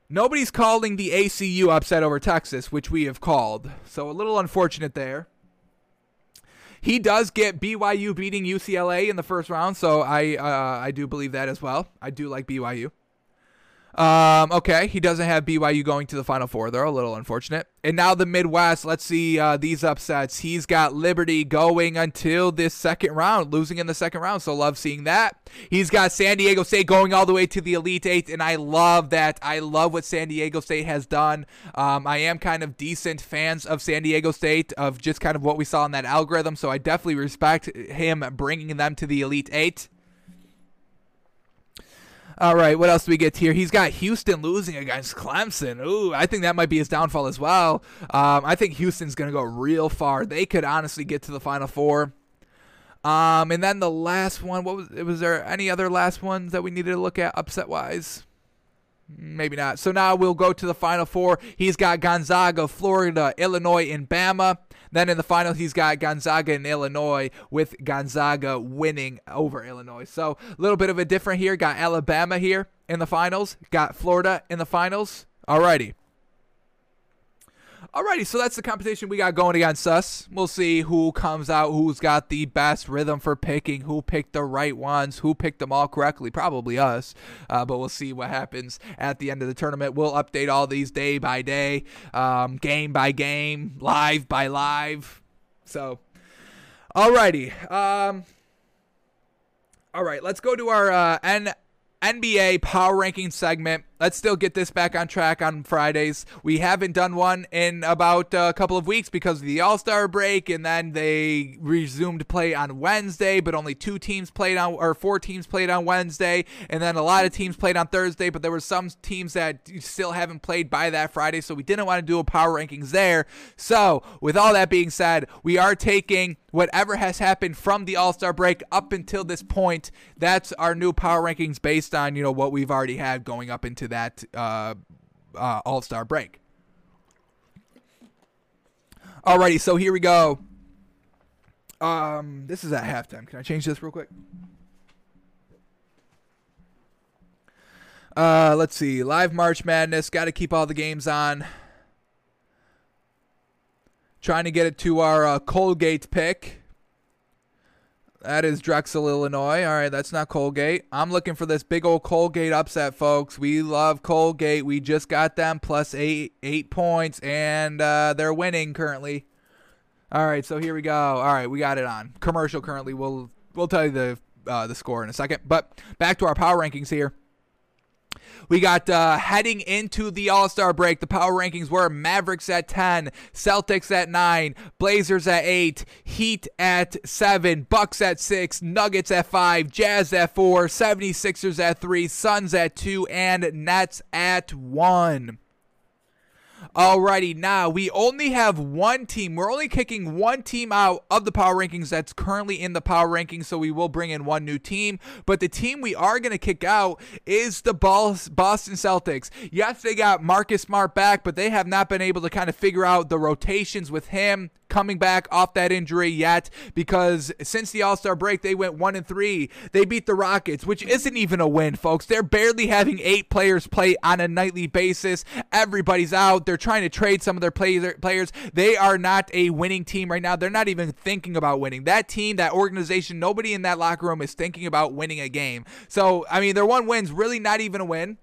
Nobody's calling the ACU upset over Texas, which we have called. So a little unfortunate there. He does get BYU beating UCLA in the first round, so I uh, I do believe that as well. I do like BYU. Um, okay, he doesn't have BYU going to the Final Four. They're a little unfortunate. And now the Midwest. Let's see uh, these upsets. He's got Liberty going until this second round, losing in the second round. So love seeing that. He's got San Diego State going all the way to the Elite Eight, and I love that. I love what San Diego State has done. Um, I am kind of decent fans of San Diego State of just kind of what we saw in that algorithm. So I definitely respect him bringing them to the Elite Eight. All right, what else do we get here? He's got Houston losing against Clemson. Ooh, I think that might be his downfall as well. Um, I think Houston's going to go real far. They could honestly get to the Final Four. Um, and then the last one, what was? Was there any other last ones that we needed to look at upset wise? Maybe not. So now we'll go to the Final Four. He's got Gonzaga, Florida, Illinois, and Bama. Then in the final, he's got Gonzaga and Illinois, with Gonzaga winning over Illinois. So a little bit of a different here. Got Alabama here in the finals. Got Florida in the finals. Alrighty. Alrighty, so that's the competition we got going against us. We'll see who comes out, who's got the best rhythm for picking, who picked the right ones, who picked them all correctly. Probably us, uh, but we'll see what happens at the end of the tournament. We'll update all these day by day, um, game by game, live by live. So, alrighty. Um, all right, let's go to our uh, N- NBA power ranking segment let's still get this back on track on Fridays. We haven't done one in about a couple of weeks because of the All Star break, and then they resumed play on Wednesday, but only two teams played on, or four teams played on Wednesday, and then a lot of teams played on Thursday, but there were some teams that still haven't played by that Friday, so we didn't want to do a power rankings there. So, with all that being said, we are taking whatever has happened from the All Star break up until this point. That's our new power rankings based on you know what we've already had going up into that uh, uh, All Star break. Alrighty, so here we go. Um, this is at halftime. Can I change this real quick? Uh, let's see. Live March Madness. Got to keep all the games on. Trying to get it to our uh, Colgate pick. That is Drexel, Illinois. All right, that's not Colgate. I'm looking for this big old Colgate upset, folks. We love Colgate. We just got them plus eight eight points, and uh, they're winning currently. All right, so here we go. All right, we got it on commercial currently. We'll we'll tell you the uh, the score in a second. But back to our power rankings here. We got uh, heading into the All Star break. The power rankings were Mavericks at 10, Celtics at 9, Blazers at 8, Heat at 7, Bucks at 6, Nuggets at 5, Jazz at 4, 76ers at 3, Suns at 2, and Nets at 1. Alrighty, now we only have one team. We're only kicking one team out of the power rankings that's currently in the power rankings, so we will bring in one new team. But the team we are going to kick out is the Boston Celtics. Yes, they got Marcus Smart back, but they have not been able to kind of figure out the rotations with him coming back off that injury yet because since the All-Star break they went 1 and 3. They beat the Rockets, which isn't even a win, folks. They're barely having 8 players play on a nightly basis. Everybody's out. They're trying to trade some of their players. They are not a winning team right now. They're not even thinking about winning. That team, that organization, nobody in that locker room is thinking about winning a game. So, I mean, their one win's really not even a win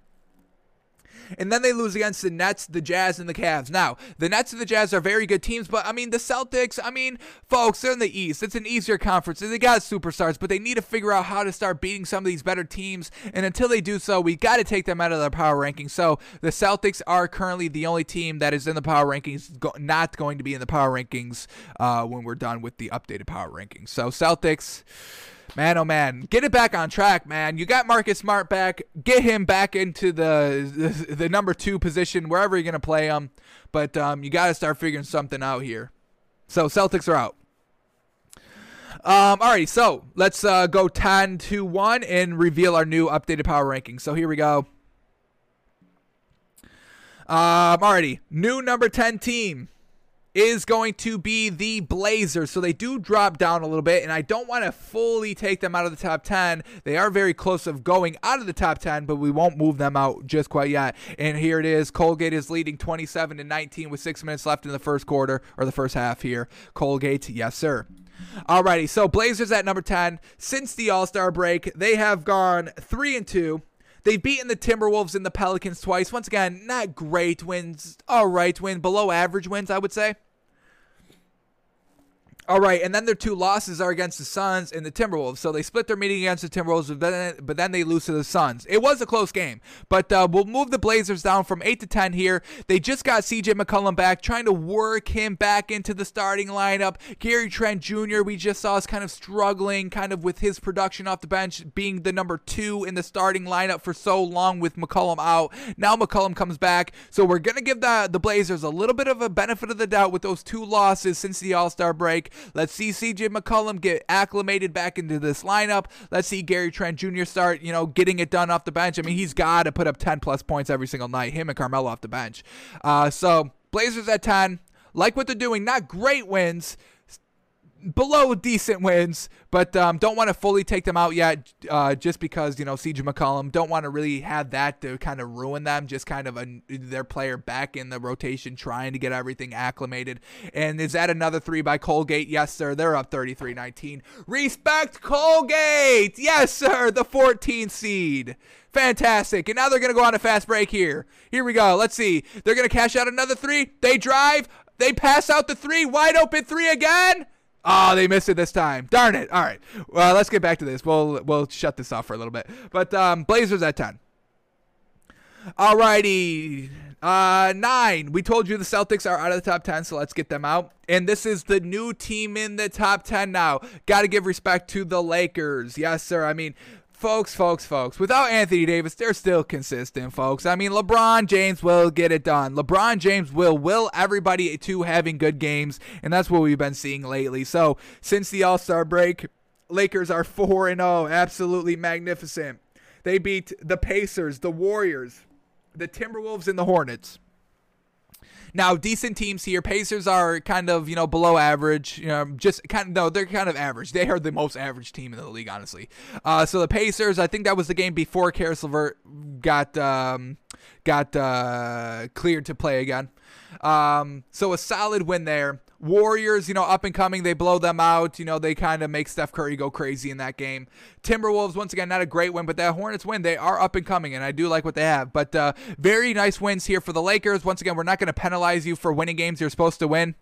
and then they lose against the Nets, the Jazz, and the Cavs. Now, the Nets and the Jazz are very good teams, but I mean, the Celtics, I mean, folks, they're in the East. It's an easier conference. They got superstars, but they need to figure out how to start beating some of these better teams. And until they do so, we got to take them out of their power rankings. So the Celtics are currently the only team that is in the power rankings, not going to be in the power rankings uh, when we're done with the updated power rankings. So Celtics. Man, oh man, get it back on track, man. You got Marcus Smart back. Get him back into the the, the number two position wherever you're gonna play him. But um, you got to start figuring something out here. So Celtics are out. Um, alrighty, so let's uh, go 10 to 1 and reveal our new updated power ranking. So here we go. Um, alrighty, new number 10 team is going to be the Blazers. So they do drop down a little bit, and I don't want to fully take them out of the top 10. They are very close of going out of the top 10, but we won't move them out just quite yet. And here it is. Colgate is leading 27 to 19 with six minutes left in the first quarter or the first half here. Colgate, yes, sir. Alrighty, so Blazers at number 10. Since the All Star break, they have gone 3 and 2. They've beaten the Timberwolves and the Pelicans twice. Once again, not great wins. All right win, below average wins, I would say. All right, and then their two losses are against the Suns and the Timberwolves. So they split their meeting against the Timberwolves, but then, but then they lose to the Suns. It was a close game, but uh, we'll move the Blazers down from 8 to 10 here. They just got CJ McCollum back, trying to work him back into the starting lineup. Gary Trent Jr., we just saw is kind of struggling, kind of with his production off the bench, being the number two in the starting lineup for so long with McCollum out. Now McCollum comes back, so we're going to give the, the Blazers a little bit of a benefit of the doubt with those two losses since the All Star break. Let's see CJ McCollum get acclimated back into this lineup. Let's see Gary Trent Jr. start, you know, getting it done off the bench. I mean, he's got to put up 10 plus points every single night, him and Carmelo off the bench. Uh, so, Blazers at 10. Like what they're doing, not great wins, below decent wins, but um, don't want to fully take them out yet uh, just because, you know, CJ McCollum don't want to really have that to kind of ruin them, just kind of a, their player back in the rotation trying to get everything acclimated. And is that another three by Colgate? Yes, sir. They're up 33 19. Respect Colgate! Yes, sir. The 14th seed. Fantastic. And now they're going to go on a fast break here. Here we go. Let's see. They're going to cash out another three. They drive. They pass out the three. Wide open three again. Oh, they missed it this time. Darn it. All right. Well, let's get back to this. We'll we'll shut this off for a little bit. But um, Blazers at 10. All righty. Uh, nine. We told you the Celtics are out of the top 10, so let's get them out. And this is the new team in the top 10 now. Got to give respect to the Lakers. Yes, sir. I mean, folks, folks, folks, without Anthony Davis, they're still consistent, folks. I mean, LeBron James will get it done. LeBron James will will everybody to having good games, and that's what we've been seeing lately. So, since the All-Star break, Lakers are 4 and 0, absolutely magnificent. They beat the Pacers, the Warriors, the Timberwolves and the Hornets. Now, decent teams here. Pacers are kind of, you know, below average. You know, just kind of, no, they're kind of average. They are the most average team in the league, honestly. Uh, so the Pacers, I think that was the game before Caris LeVert got, um, got uh, cleared to play again. Um, so a solid win there. Warriors, you know, up and coming, they blow them out. You know, they kind of make Steph Curry go crazy in that game. Timberwolves, once again, not a great win, but that Hornets win, they are up and coming, and I do like what they have. But uh, very nice wins here for the Lakers. Once again, we're not going to penalize you for winning games you're supposed to win.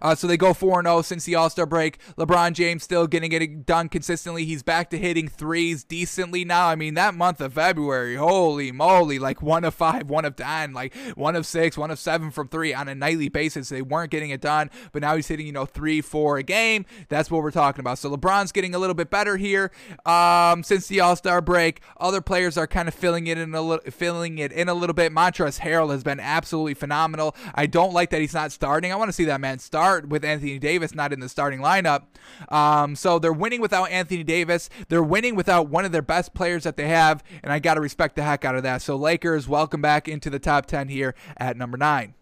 Uh, so they go 4 0 since the All Star break. LeBron James still getting it done consistently. He's back to hitting threes decently now. I mean, that month of February, holy moly, like one of five, one of 10, like one of six, one of seven from three on a nightly basis. They weren't getting it done, but now he's hitting, you know, three, four a game. That's what we're talking about. So LeBron's getting a little bit better here um, since the All Star break. Other players are kind of filling it in a little, filling it in a little bit. Montrezl Harrell has been absolutely phenomenal. I don't like that he's not starting. I want to see that man start start with Anthony Davis not in the starting lineup. Um, so they're winning without Anthony Davis. They're winning without one of their best players that they have, and I got to respect the heck out of that. So Lakers, welcome back into the top 10 here at number nine.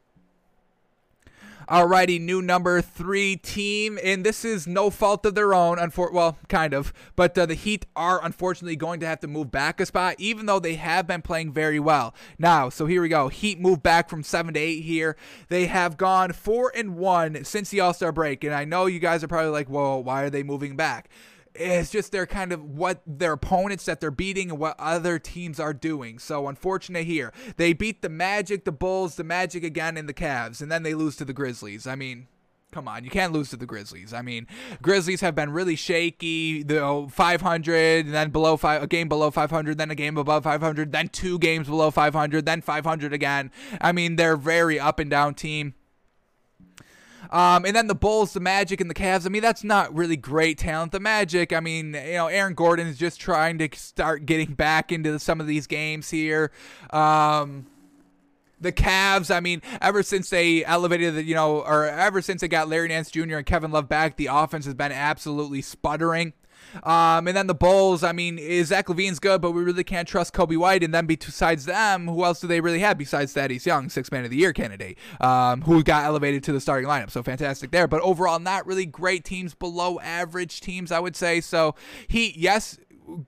Alrighty, new number three team, and this is no fault of their own. Unfor- well, kind of, but uh, the Heat are unfortunately going to have to move back a spot, even though they have been playing very well. Now, so here we go. Heat move back from seven to eight here. They have gone four and one since the All Star break, and I know you guys are probably like, "Well, why are they moving back?" It's just their kind of what their opponents that they're beating and what other teams are doing. So unfortunate here. They beat the Magic, the Bulls, the Magic again, and the Cavs, and then they lose to the Grizzlies. I mean, come on, you can't lose to the Grizzlies. I mean, Grizzlies have been really shaky. The 500, and then below five, a game below 500, then a game above 500, then two games below 500, then 500 again. I mean, they're very up and down team. Um, and then the Bulls, the Magic, and the Cavs. I mean, that's not really great talent. The Magic, I mean, you know, Aaron Gordon is just trying to start getting back into some of these games here. Um, the Cavs, I mean, ever since they elevated the, you know, or ever since they got Larry Nance Jr. and Kevin Love back, the offense has been absolutely sputtering. Um, and then the Bulls, I mean, is Zach LaVine's good, but we really can't trust Coby White. And then besides them, who else do they really have besides Thaddeus Young, six man of the year candidate, um, who got elevated to the starting lineup? So fantastic there. But overall, not really great teams, below average teams, I would say. So he, yes,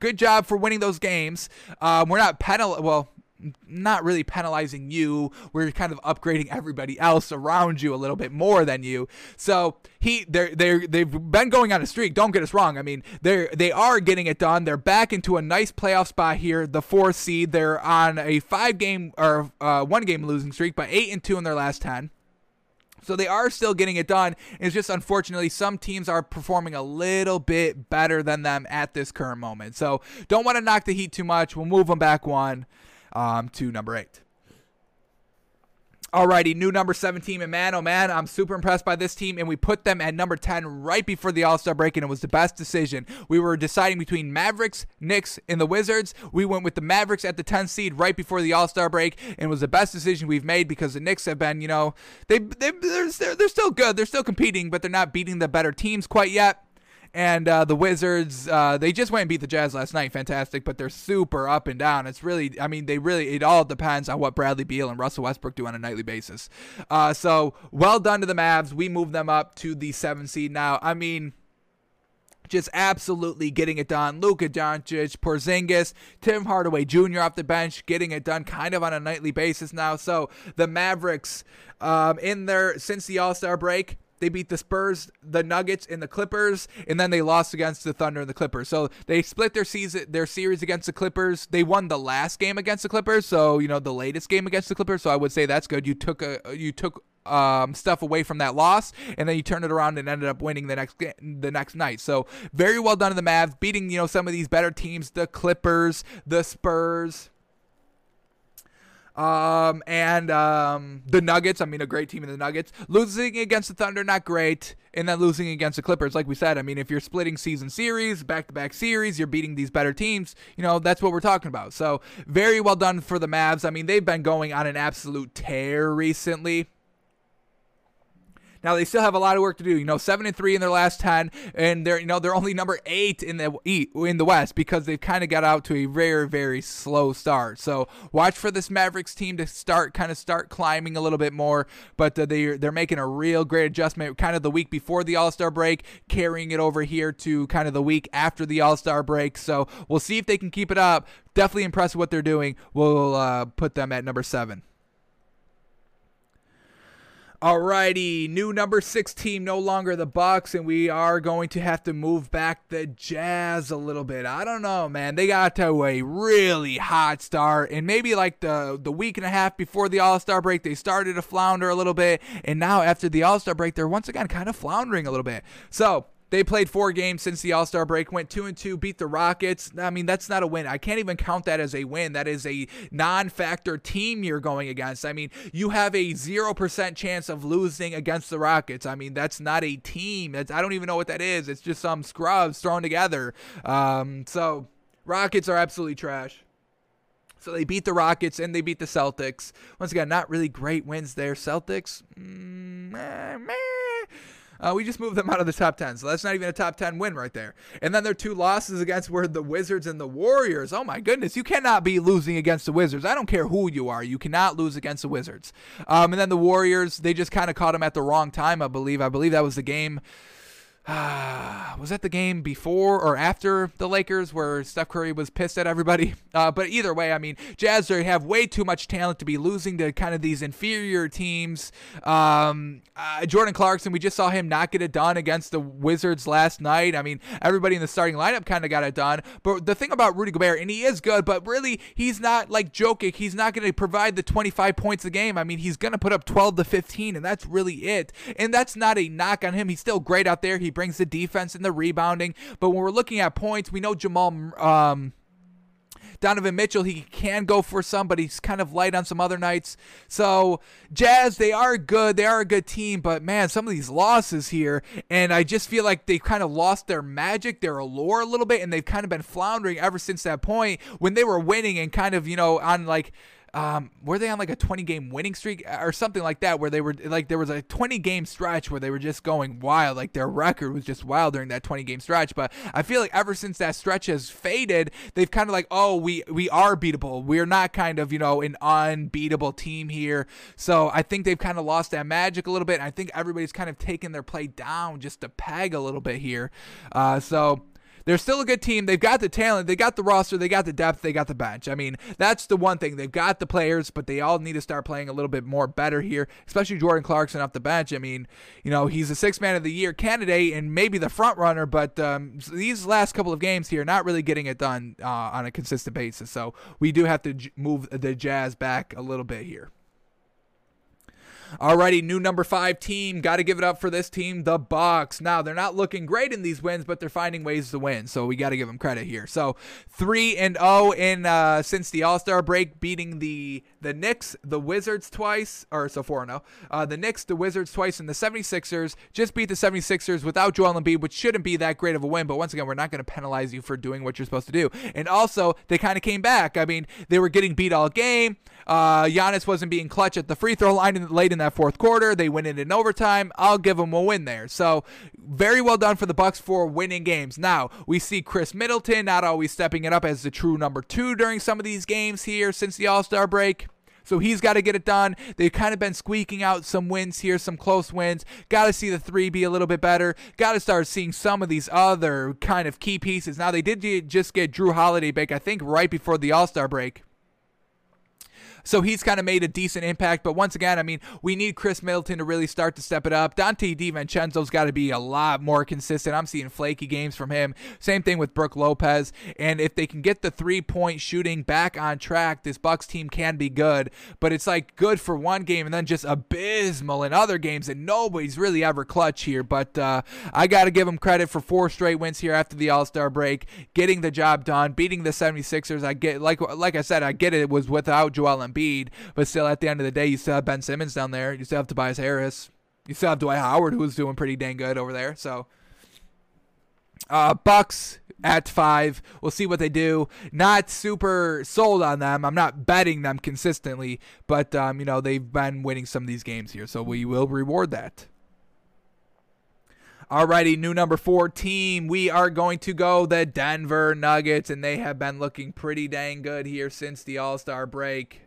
good job for winning those games. Um, we're not penal. Well, not really penalizing you. We're kind of upgrading everybody else around you a little bit more than you. So he they're they they've been going on a streak. Don't get us wrong. I mean they they are getting it done. They're back into a nice playoff spot here. The fourth seed. They're on a five game or uh, one game losing streak, but eight and two in their last ten. So they are still getting it done. It's just unfortunately some teams are performing a little bit better than them at this current moment. So don't want to knock the Heat too much. We'll move them back one um, to number eight. Alrighty, new number 17, and man, oh man, I'm super impressed by this team. And we put them at number 10 right before the All Star break, and it was the best decision. We were deciding between Mavericks, Knicks, and the Wizards. We went with the Mavericks at the 10th seed right before the All Star break, and it was the best decision we've made because the Knicks have been, you know, they, they they're, they're still good. They're still competing, but they're not beating the better teams quite yet. And uh, the Wizards, uh, they just went and beat the Jazz last night. Fantastic, but they're super up and down. It's really, I mean, they really, it all depends on what Bradley Beal and Russell Westbrook do on a nightly basis. Uh, so well done to the Mavs. We move them up to the seven seed now. I mean, just absolutely getting it done. Luka Doncic, Porzingis, Tim Hardaway Jr. off the bench, getting it done kind of on a nightly basis now. So the Mavericks, um, in there since the All Star break, they beat the Spurs, the Nuggets, and the Clippers, and then they lost against the Thunder and the Clippers. So they split their season, their series against the Clippers. They won the last game against the Clippers, so you know the latest game against the Clippers. So I would say that's good. You took a you took um, stuff away from that loss, and then you turned it around and ended up winning the next the next night. So very well done to the Mavs, beating you know some of these better teams, the Clippers, the Spurs. Um, and um, the Nuggets, I mean, a great team in the Nuggets. Losing against the Thunder, not great. And then losing against the Clippers, like we said, I mean, if you're splitting season series, back to back series, you're beating these better teams, you know, that's what we're talking about. So, very well done for the Mavs. I mean, they've been going on an absolute tear recently. Now they still have a lot of work to do. You know, seven and three in their last ten, and they're you know they're only number eight in the in the West because they've kind of got out to a very very slow start. So watch for this Mavericks team to start kind of start climbing a little bit more. But uh, they they're making a real great adjustment, kind of the week before the All Star break, carrying it over here to kind of the week after the All Star break. So we'll see if they can keep it up. Definitely impressed with what they're doing. We'll uh, put them at number seven. Alrighty, new number six team, no longer the Bucks, and we are going to have to move back the Jazz a little bit. I don't know, man. They got to a really hot start, and maybe like the the week and a half before the All Star break, they started to flounder a little bit, and now after the All Star break, they're once again kind of floundering a little bit. So they played four games since the All Star break, went two and two, beat the Rockets. I mean, that's not a win. I can't even count that as a win. That is a non factor team you're going against. I mean, you have a 0% chance of losing against the Rockets. I mean, that's not a team. That's, I don't even know what that is. It's just some scrubs thrown together. Um, so, Rockets are absolutely trash. So they beat the Rockets and they beat the Celtics. Once again, not really great wins there. Celtics, mm, meh, meh. Uh, we just moved them out of the top 10. So that's not even a top 10 win right there. And then their two losses against were the Wizards and the Warriors. Oh my goodness. You cannot be losing against the Wizards. I don't care who you are. You cannot lose against the Wizards. Um, and then the Warriors, they just kind of caught them at the wrong time, I believe. I believe that was the game was that the game before or after the Lakers where Steph Curry was pissed at everybody? Uh, but either way, I mean, Jazz they have way too much talent to be losing to kind of these inferior teams. Um, uh, Jordan Clarkson, we just saw him not get it done against the Wizards last night. I mean, everybody in the starting lineup kind of got it done. But the thing about Rudy Gobert, and he is good, but really he's not like joking. He's not going to provide the 25 points a game. I mean, he's going to put up 12 to 15, and that's really it. And that's not a knock on him. He's still great out there. He brings the defense and the rebounding. But when we're looking at points, we know Jamal. Um, Donovan Mitchell, he can go for some, but he's kind of light on some other nights. So, Jazz, they are good. They are a good team, but man, some of these losses here, and I just feel like they've kind of lost their magic, their allure a little bit, and they've kind of been floundering ever since that point when they were winning and kind of, you know, on like um, were they on like a 20 game winning streak uh, or something like that where they were like there was a 20 game stretch where they were just going wild like their record was just wild during that 20 game stretch but i feel like ever since that stretch has faded they've kind of like oh we we are beatable. We're not kind of you know an unbeatable team here. So i think they've kind of lost that magic a little bit i think everybody's kind of taken their play down just to peg a little bit here. Uh, so they're still a good team. They've got the talent, they got the roster, they got the depth, they got the bench. I mean, that's the one thing. They've got the players, but they all need to start playing a little bit more better here, especially Jordan Clarkson off the bench. I mean, you know, he's a six man of the year candidate and maybe the front runner, but um, these last couple of games here, not really getting it done uh, on a consistent basis. So we do have to j- move the Jazz back a little bit here. Alrighty, new number five team. Got to give it up for this team, the Bucks. Now they're not looking great in these wins, but they're finding ways to win. So we got to give them credit here. So three and zero oh in uh, since the All Star break, beating the the Knicks, the Wizards twice, or so four and. Oh. Uh, the Knicks, the Wizards twice, and the 76ers just beat the 76ers without Joel Embiid, which shouldn't be that great of a win. But once again, we're not going to penalize you for doing what you're supposed to do. And also, they kind of came back. I mean, they were getting beat all game. Uh, Giannis wasn't being clutch at the free throw line in, late in that fourth quarter. They win it in overtime. I'll give them a win there. So very well done for the Bucks for winning games. Now we see Khris Middleton not always stepping it up as the true number two during some of these games here since the All Star break. So he's got to get it done. They've kind of been squeaking out some wins here, some close wins. Got to see the three be a little bit better. Got to start seeing some of these other kind of key pieces. Now, they did just get Jrue Holiday back, I think, right before the All Star break. So he's kind of made a decent impact. But once again, I mean, we need Khris Middleton to really start to step it up. Donte DiVincenzo's got to be a lot more consistent. I'm seeing flaky games from him. Same thing with Brook Lopez. And if they can get the three point shooting back on track, this Bucks team can be good. But it's like good for one game and then just abysmal in other games. And nobody's really ever clutch here. But uh, I got to give him credit for four straight wins here after the All Star break, getting the job done, beating the 76ers. I get like like I said, I get it. It was without Joel Embiid Embiid, but still at the end of the day, you still have Ben Simmons down there. You still have Tobias Harris. You still have Dwight Howard, who's doing pretty dang good over there. So, uh, Bucks at five. We'll see what they do. Not super sold on them. I'm not betting them consistently, but um, you know they've been winning some of these games here, so we will reward that. Alrighty, new number four team. We are going to go the Denver Nuggets, and they have been looking pretty dang good here since the All Star break.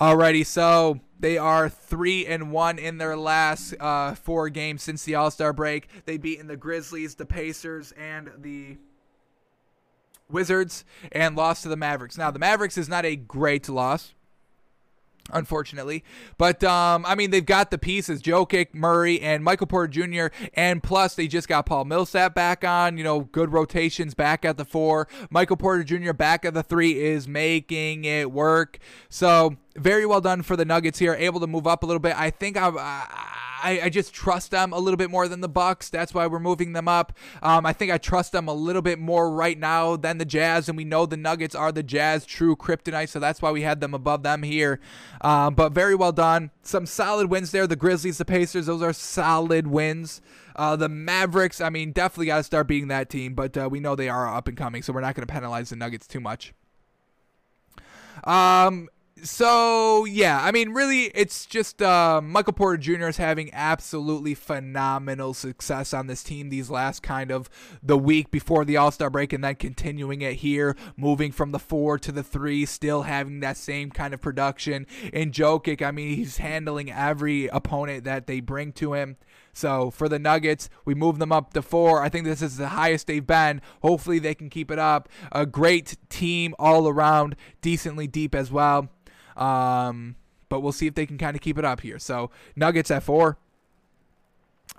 Alrighty, so they are three and one in their last uh, four games since the All Star break. They beaten the Grizzlies, the Pacers, and the Wizards, and lost to the Mavericks. Now the Mavericks is not a great loss unfortunately. But um, I mean, they've got the pieces: Jokic, Murray, and Michael Porter Jr. And plus, they just got Paul Millsap back on. You know, good rotations back at the four. Michael Porter Jr. back at the three is making it work. So very well done for the Nuggets here, able to move up a little bit. I think I, I, I just trust them a little bit more than the Bucks. That's why we're moving them up. Um, I think I trust them a little bit more right now than the Jazz, and we know the Nuggets are the Jazz true kryptonite, so that's why we had them above them here. Um, but very well done. Some solid wins there. The Grizzlies, the Pacers, those are solid wins. Uh, the Mavericks, I mean, definitely got to start beating that team, but uh, we know they are up and coming, so we're not going to penalize the Nuggets too much. Um, so yeah, I mean, really, it's just uh, Michael Porter Jr. is having absolutely phenomenal success on this team these last kind of the week before the All Star break, and then continuing it here, moving from the four to the three, still having that same kind of production. In Jokic, I mean, he's handling every opponent that they bring to him. So for the Nuggets, we move them up to four. I think this is the highest they've been. Hopefully they can keep it up. A great team all around, decently deep as well. Um, but we'll see if they can kind of keep it up here. So Nuggets at four.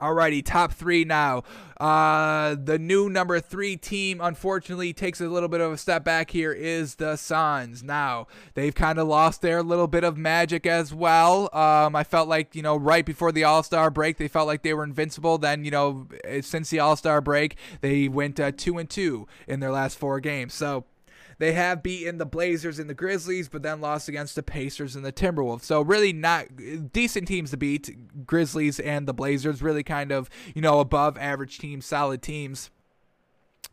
Alrighty, top three now. Uh, the new number three team, unfortunately, takes a little bit of a step back here. Is the Suns now? They've kind of lost their little bit of magic as well. Um, I felt like you know right before the All Star break, they felt like they were invincible. Then you know since the All Star break, they went uh, two and two in their last four games. So they have beaten the Blazers and the Grizzlies, but then lost against the Pacers and the Timberwolves. So really not decent teams to beat. Grizzlies and the Blazers really kind of, you know, above average teams, solid teams.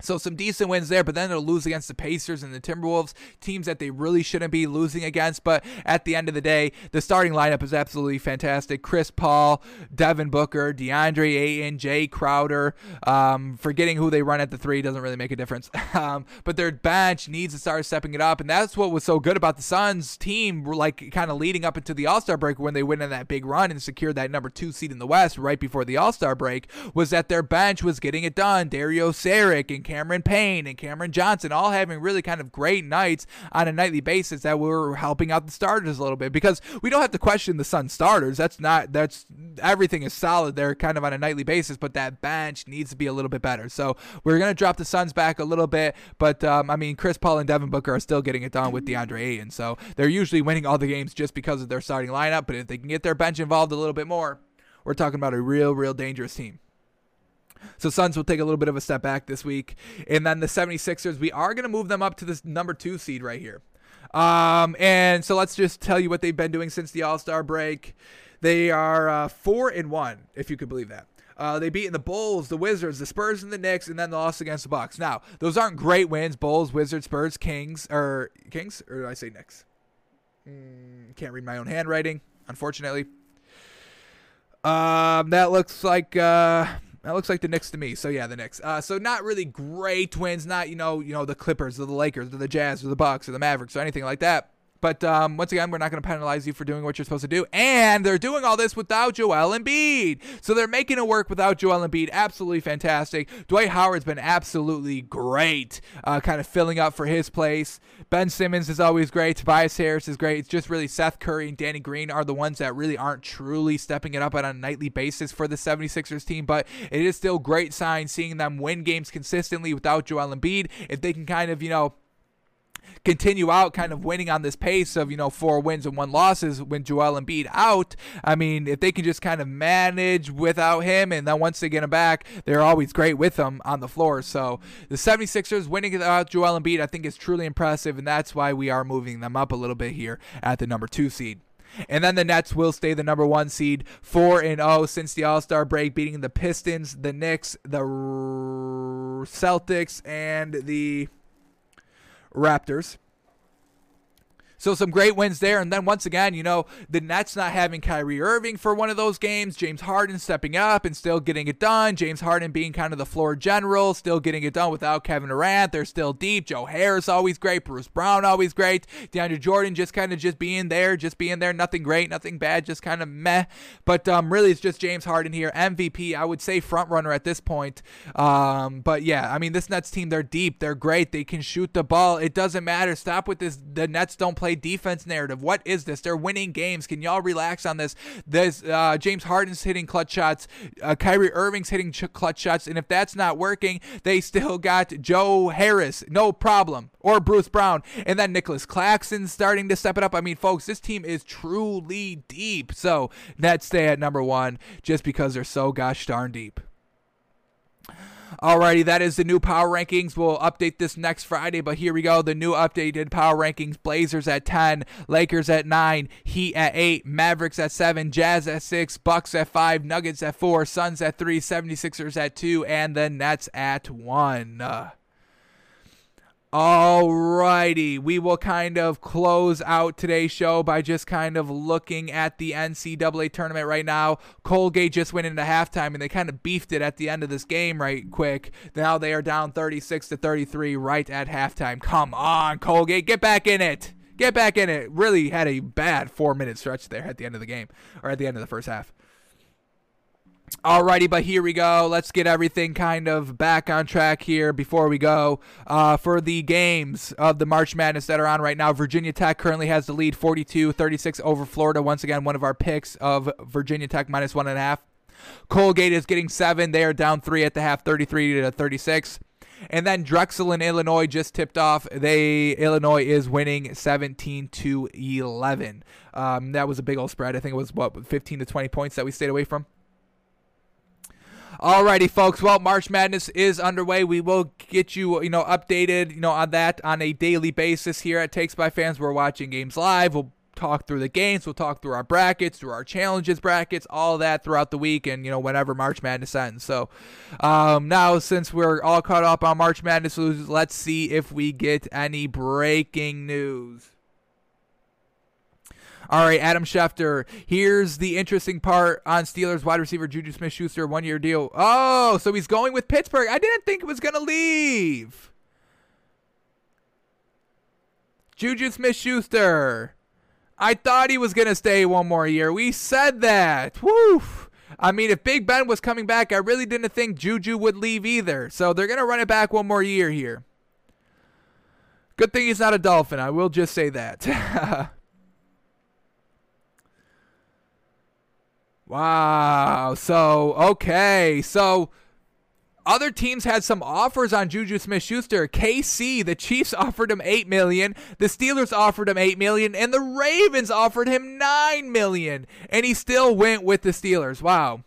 So some decent wins there, but then they'll lose against the Pacers and the Timberwolves, teams that they really shouldn't be losing against. But at the end of the day, the starting lineup is absolutely fantastic. Chris Paul, Devin Booker, DeAndre Ayton, Jae Crowder. Um, forgetting who they run at the three doesn't really make a difference. um, but their bench needs to start stepping it up, and that's what was so good about the Suns team, like kind of leading up into the All Star break when they went on that big run and secured that number two seed in the West right before the All Star break, was that their bench was getting it done. Dario Saric and Cameron Payne and Cameron Johnson all having really kind of great nights on a nightly basis that were helping out the starters a little bit because we don't have to question the Sun starters. That's not that's everything is solid there kind of on a nightly basis, but that bench needs to be a little bit better. So we're gonna drop the Suns back a little bit, but um, I mean Chris Paul and Devin Booker are still getting it done with DeAndre Ayton, so they're usually winning all the games just because of their starting lineup. But if they can get their bench involved a little bit more, we're talking about a real, real dangerous team. So Suns will take a little bit of a step back this week. And then the 76ers, we are going to move them up to this number two seed right here. Um, and so let's just tell you what they've been doing since the All Star break. They are uh, four and one, if you could believe that. Uh, they beat the Bulls, the Wizards, the Spurs, and the Knicks, and then the loss against the Bucks. Now, those aren't great wins. Bulls, Wizards, Spurs, Kings, or Kings, or did I say Knicks? Mm, can't read my own handwriting, unfortunately. Um, that looks like uh, that looks like the Knicks to me. So yeah, the Knicks. Uh, so not really great wins. Not you know you know the Clippers or the Lakers or the Jazz or the Bucks or the Mavericks or anything like that. But um, once again, we're not going to penalize you for doing what you're supposed to do. And they're doing all this without Joel Embiid. So they're making it work without Joel Embiid. Absolutely fantastic. Dwight Howard's been absolutely great, uh, kind of filling up for his place. Ben Simmons is always great. Tobias Harris is great. It's just really Seth Curry and Danny Green are the ones that really aren't truly stepping it up on a nightly basis for the 76ers team. But it is still great sign seeing them win games consistently without Joel Embiid. If they can kind of, you know, continue out kind of winning on this pace of, you know, four wins and one losses when Joel Embiid out, I mean, if they can just kind of manage without him and then once they get him back, they're always great with him on the floor. So the 76ers winning without Joel Embiid, I think is truly impressive, and that's why we are moving them up a little bit here at the number two seed. And then the Nets will stay the number one seed, 4 and 0 since the All Star break, beating the Pistons, the Knicks, the Celtics, and the Raptors. So some great wins there. And then once again, you know, the Nets not having Kyrie Irving for one of those games, James Harden stepping up and still getting it done. James Harden being kind of the floor general, still getting it done without Kevin Durant. They're still deep. Joe Harris always great. Bruce Brown always great. DeAndre Jordan just kind of just being there, just being there. Nothing great, nothing bad, just kind of meh. But um, really, it's just James Harden here. MVP, I would say front runner at this point. Um, but yeah, I mean, this Nets team, they're deep. They're great. They can shoot the ball. It doesn't matter. Stop with this. The Nets don't play play defense narrative. What is this? They're winning games. Can y'all relax on this? This uh, James Harden's hitting clutch shots. Uh, Kyrie Irving's hitting ch- clutch shots. And if that's not working, they still got Joe Harris. No problem. Or Bruce Brown. And then Nicholas Claxton starting to step it up. I mean, folks, this team is truly deep. So Nets stay at number one just because they're so gosh darn deep. Alrighty, that is the new power rankings. We'll update this next Friday, but here we go. The new updated power rankings Blazers at 10, Lakers at 9, Heat at 8, Mavericks at 7, Jazz at 6, Bucks at 5, Nuggets at 4, Suns at 3, 76ers at 2, and the Nets at 1. Alrighty, we will kind of close out today's show by just kind of looking at the NCAA tournament right now. Colgate just went into halftime and they kind of beefed it at the end of this game right quick. Now they are down 36 to 33 right at halftime. Come on, Colgate, get back in it. Get back in it. Really had a bad four minute stretch there at the end of the game or at the end of the first half. Alrighty, but here we go. Let's get everything kind of back on track here before we go. Uh, for the games of the March Madness that are on right now, Virginia Tech currently has the lead 42 36 over Florida. Once again, one of our picks of Virginia Tech minus one and a half. Colgate is getting seven. They are down three at the half, 33 to 36. And then Drexel and Illinois just tipped off. They Illinois is winning 17 to 11. Um, that was a big old spread. I think it was what 15 to 20 points that we stayed away from. Alrighty, folks. Well, March Madness is underway. We will get you, you know, updated, you know, on that on a daily basis here at Takes by Fans. We're watching games live. We'll talk through the games. We'll talk through our brackets, through our challenges brackets, all that throughout the week, and you know whenever March Madness ends. So um, now, since we're all caught up on March Madness, let's see if we get any breaking news. All right, Adam Schefter. Here's the interesting part on Steelers wide receiver Juju Smith Schuster, one year deal. Oh, so he's going with Pittsburgh. I didn't think it was going to leave. Juju Smith Schuster. I thought he was going to stay one more year. We said that. Woo. I mean, if Big Ben was coming back, I really didn't think Juju would leave either. So they're going to run it back one more year here. Good thing he's not a Dolphin. I will just say that. Wow. So, okay. So, other teams had some offers on Juju Smith-Schuster. KC, the Chiefs offered him 8 million, the Steelers offered him 8 million, and the Ravens offered him 9 million, and he still went with the Steelers. Wow.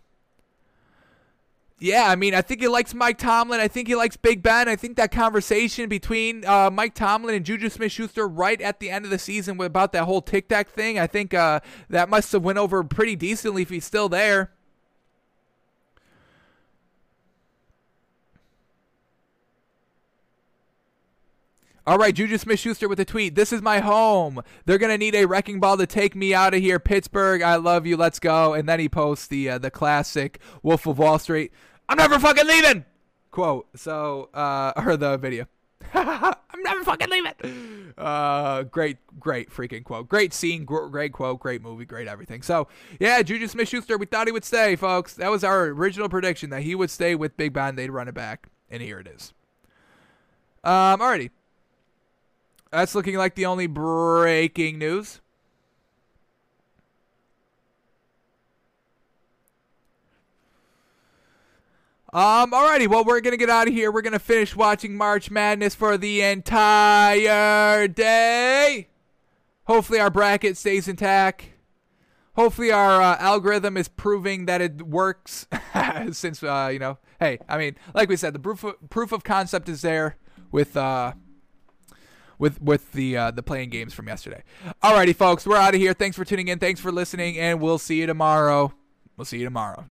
Yeah, I mean, I think he likes Mike Tomlin. I think he likes Big Ben. I think that conversation between uh, Mike Tomlin and Juju Smith-Schuster right at the end of the season about that whole TikTok thing, I think uh, that must have went over pretty decently if he's still there. All right, Juju Smith Schuster with a tweet. This is my home. They're gonna need a wrecking ball to take me out of here. Pittsburgh, I love you. Let's go. And then he posts the uh, the classic Wolf of Wall Street. I'm never fucking leaving. Quote. So, uh, or the video. I'm never fucking leaving. Uh, great, great freaking quote. Great scene, great quote, great movie, great everything. So, yeah, Juju Smith Schuster, we thought he would stay, folks. That was our original prediction that he would stay with Big Ben. They'd run it back. And here it is. Um, alrighty. That's looking like the only breaking news. Um, alrighty, well, we're gonna get out of here. We're gonna finish watching March Madness for the entire day. Hopefully, our bracket stays intact. Hopefully, our uh, algorithm is proving that it works. Since uh, you know, hey, I mean, like we said, the proof of, proof of concept is there with uh with with the uh, the play-in games from yesterday. Alrighty, folks, we're out of here. Thanks for tuning in. Thanks for listening, and we'll see you tomorrow. We'll see you tomorrow.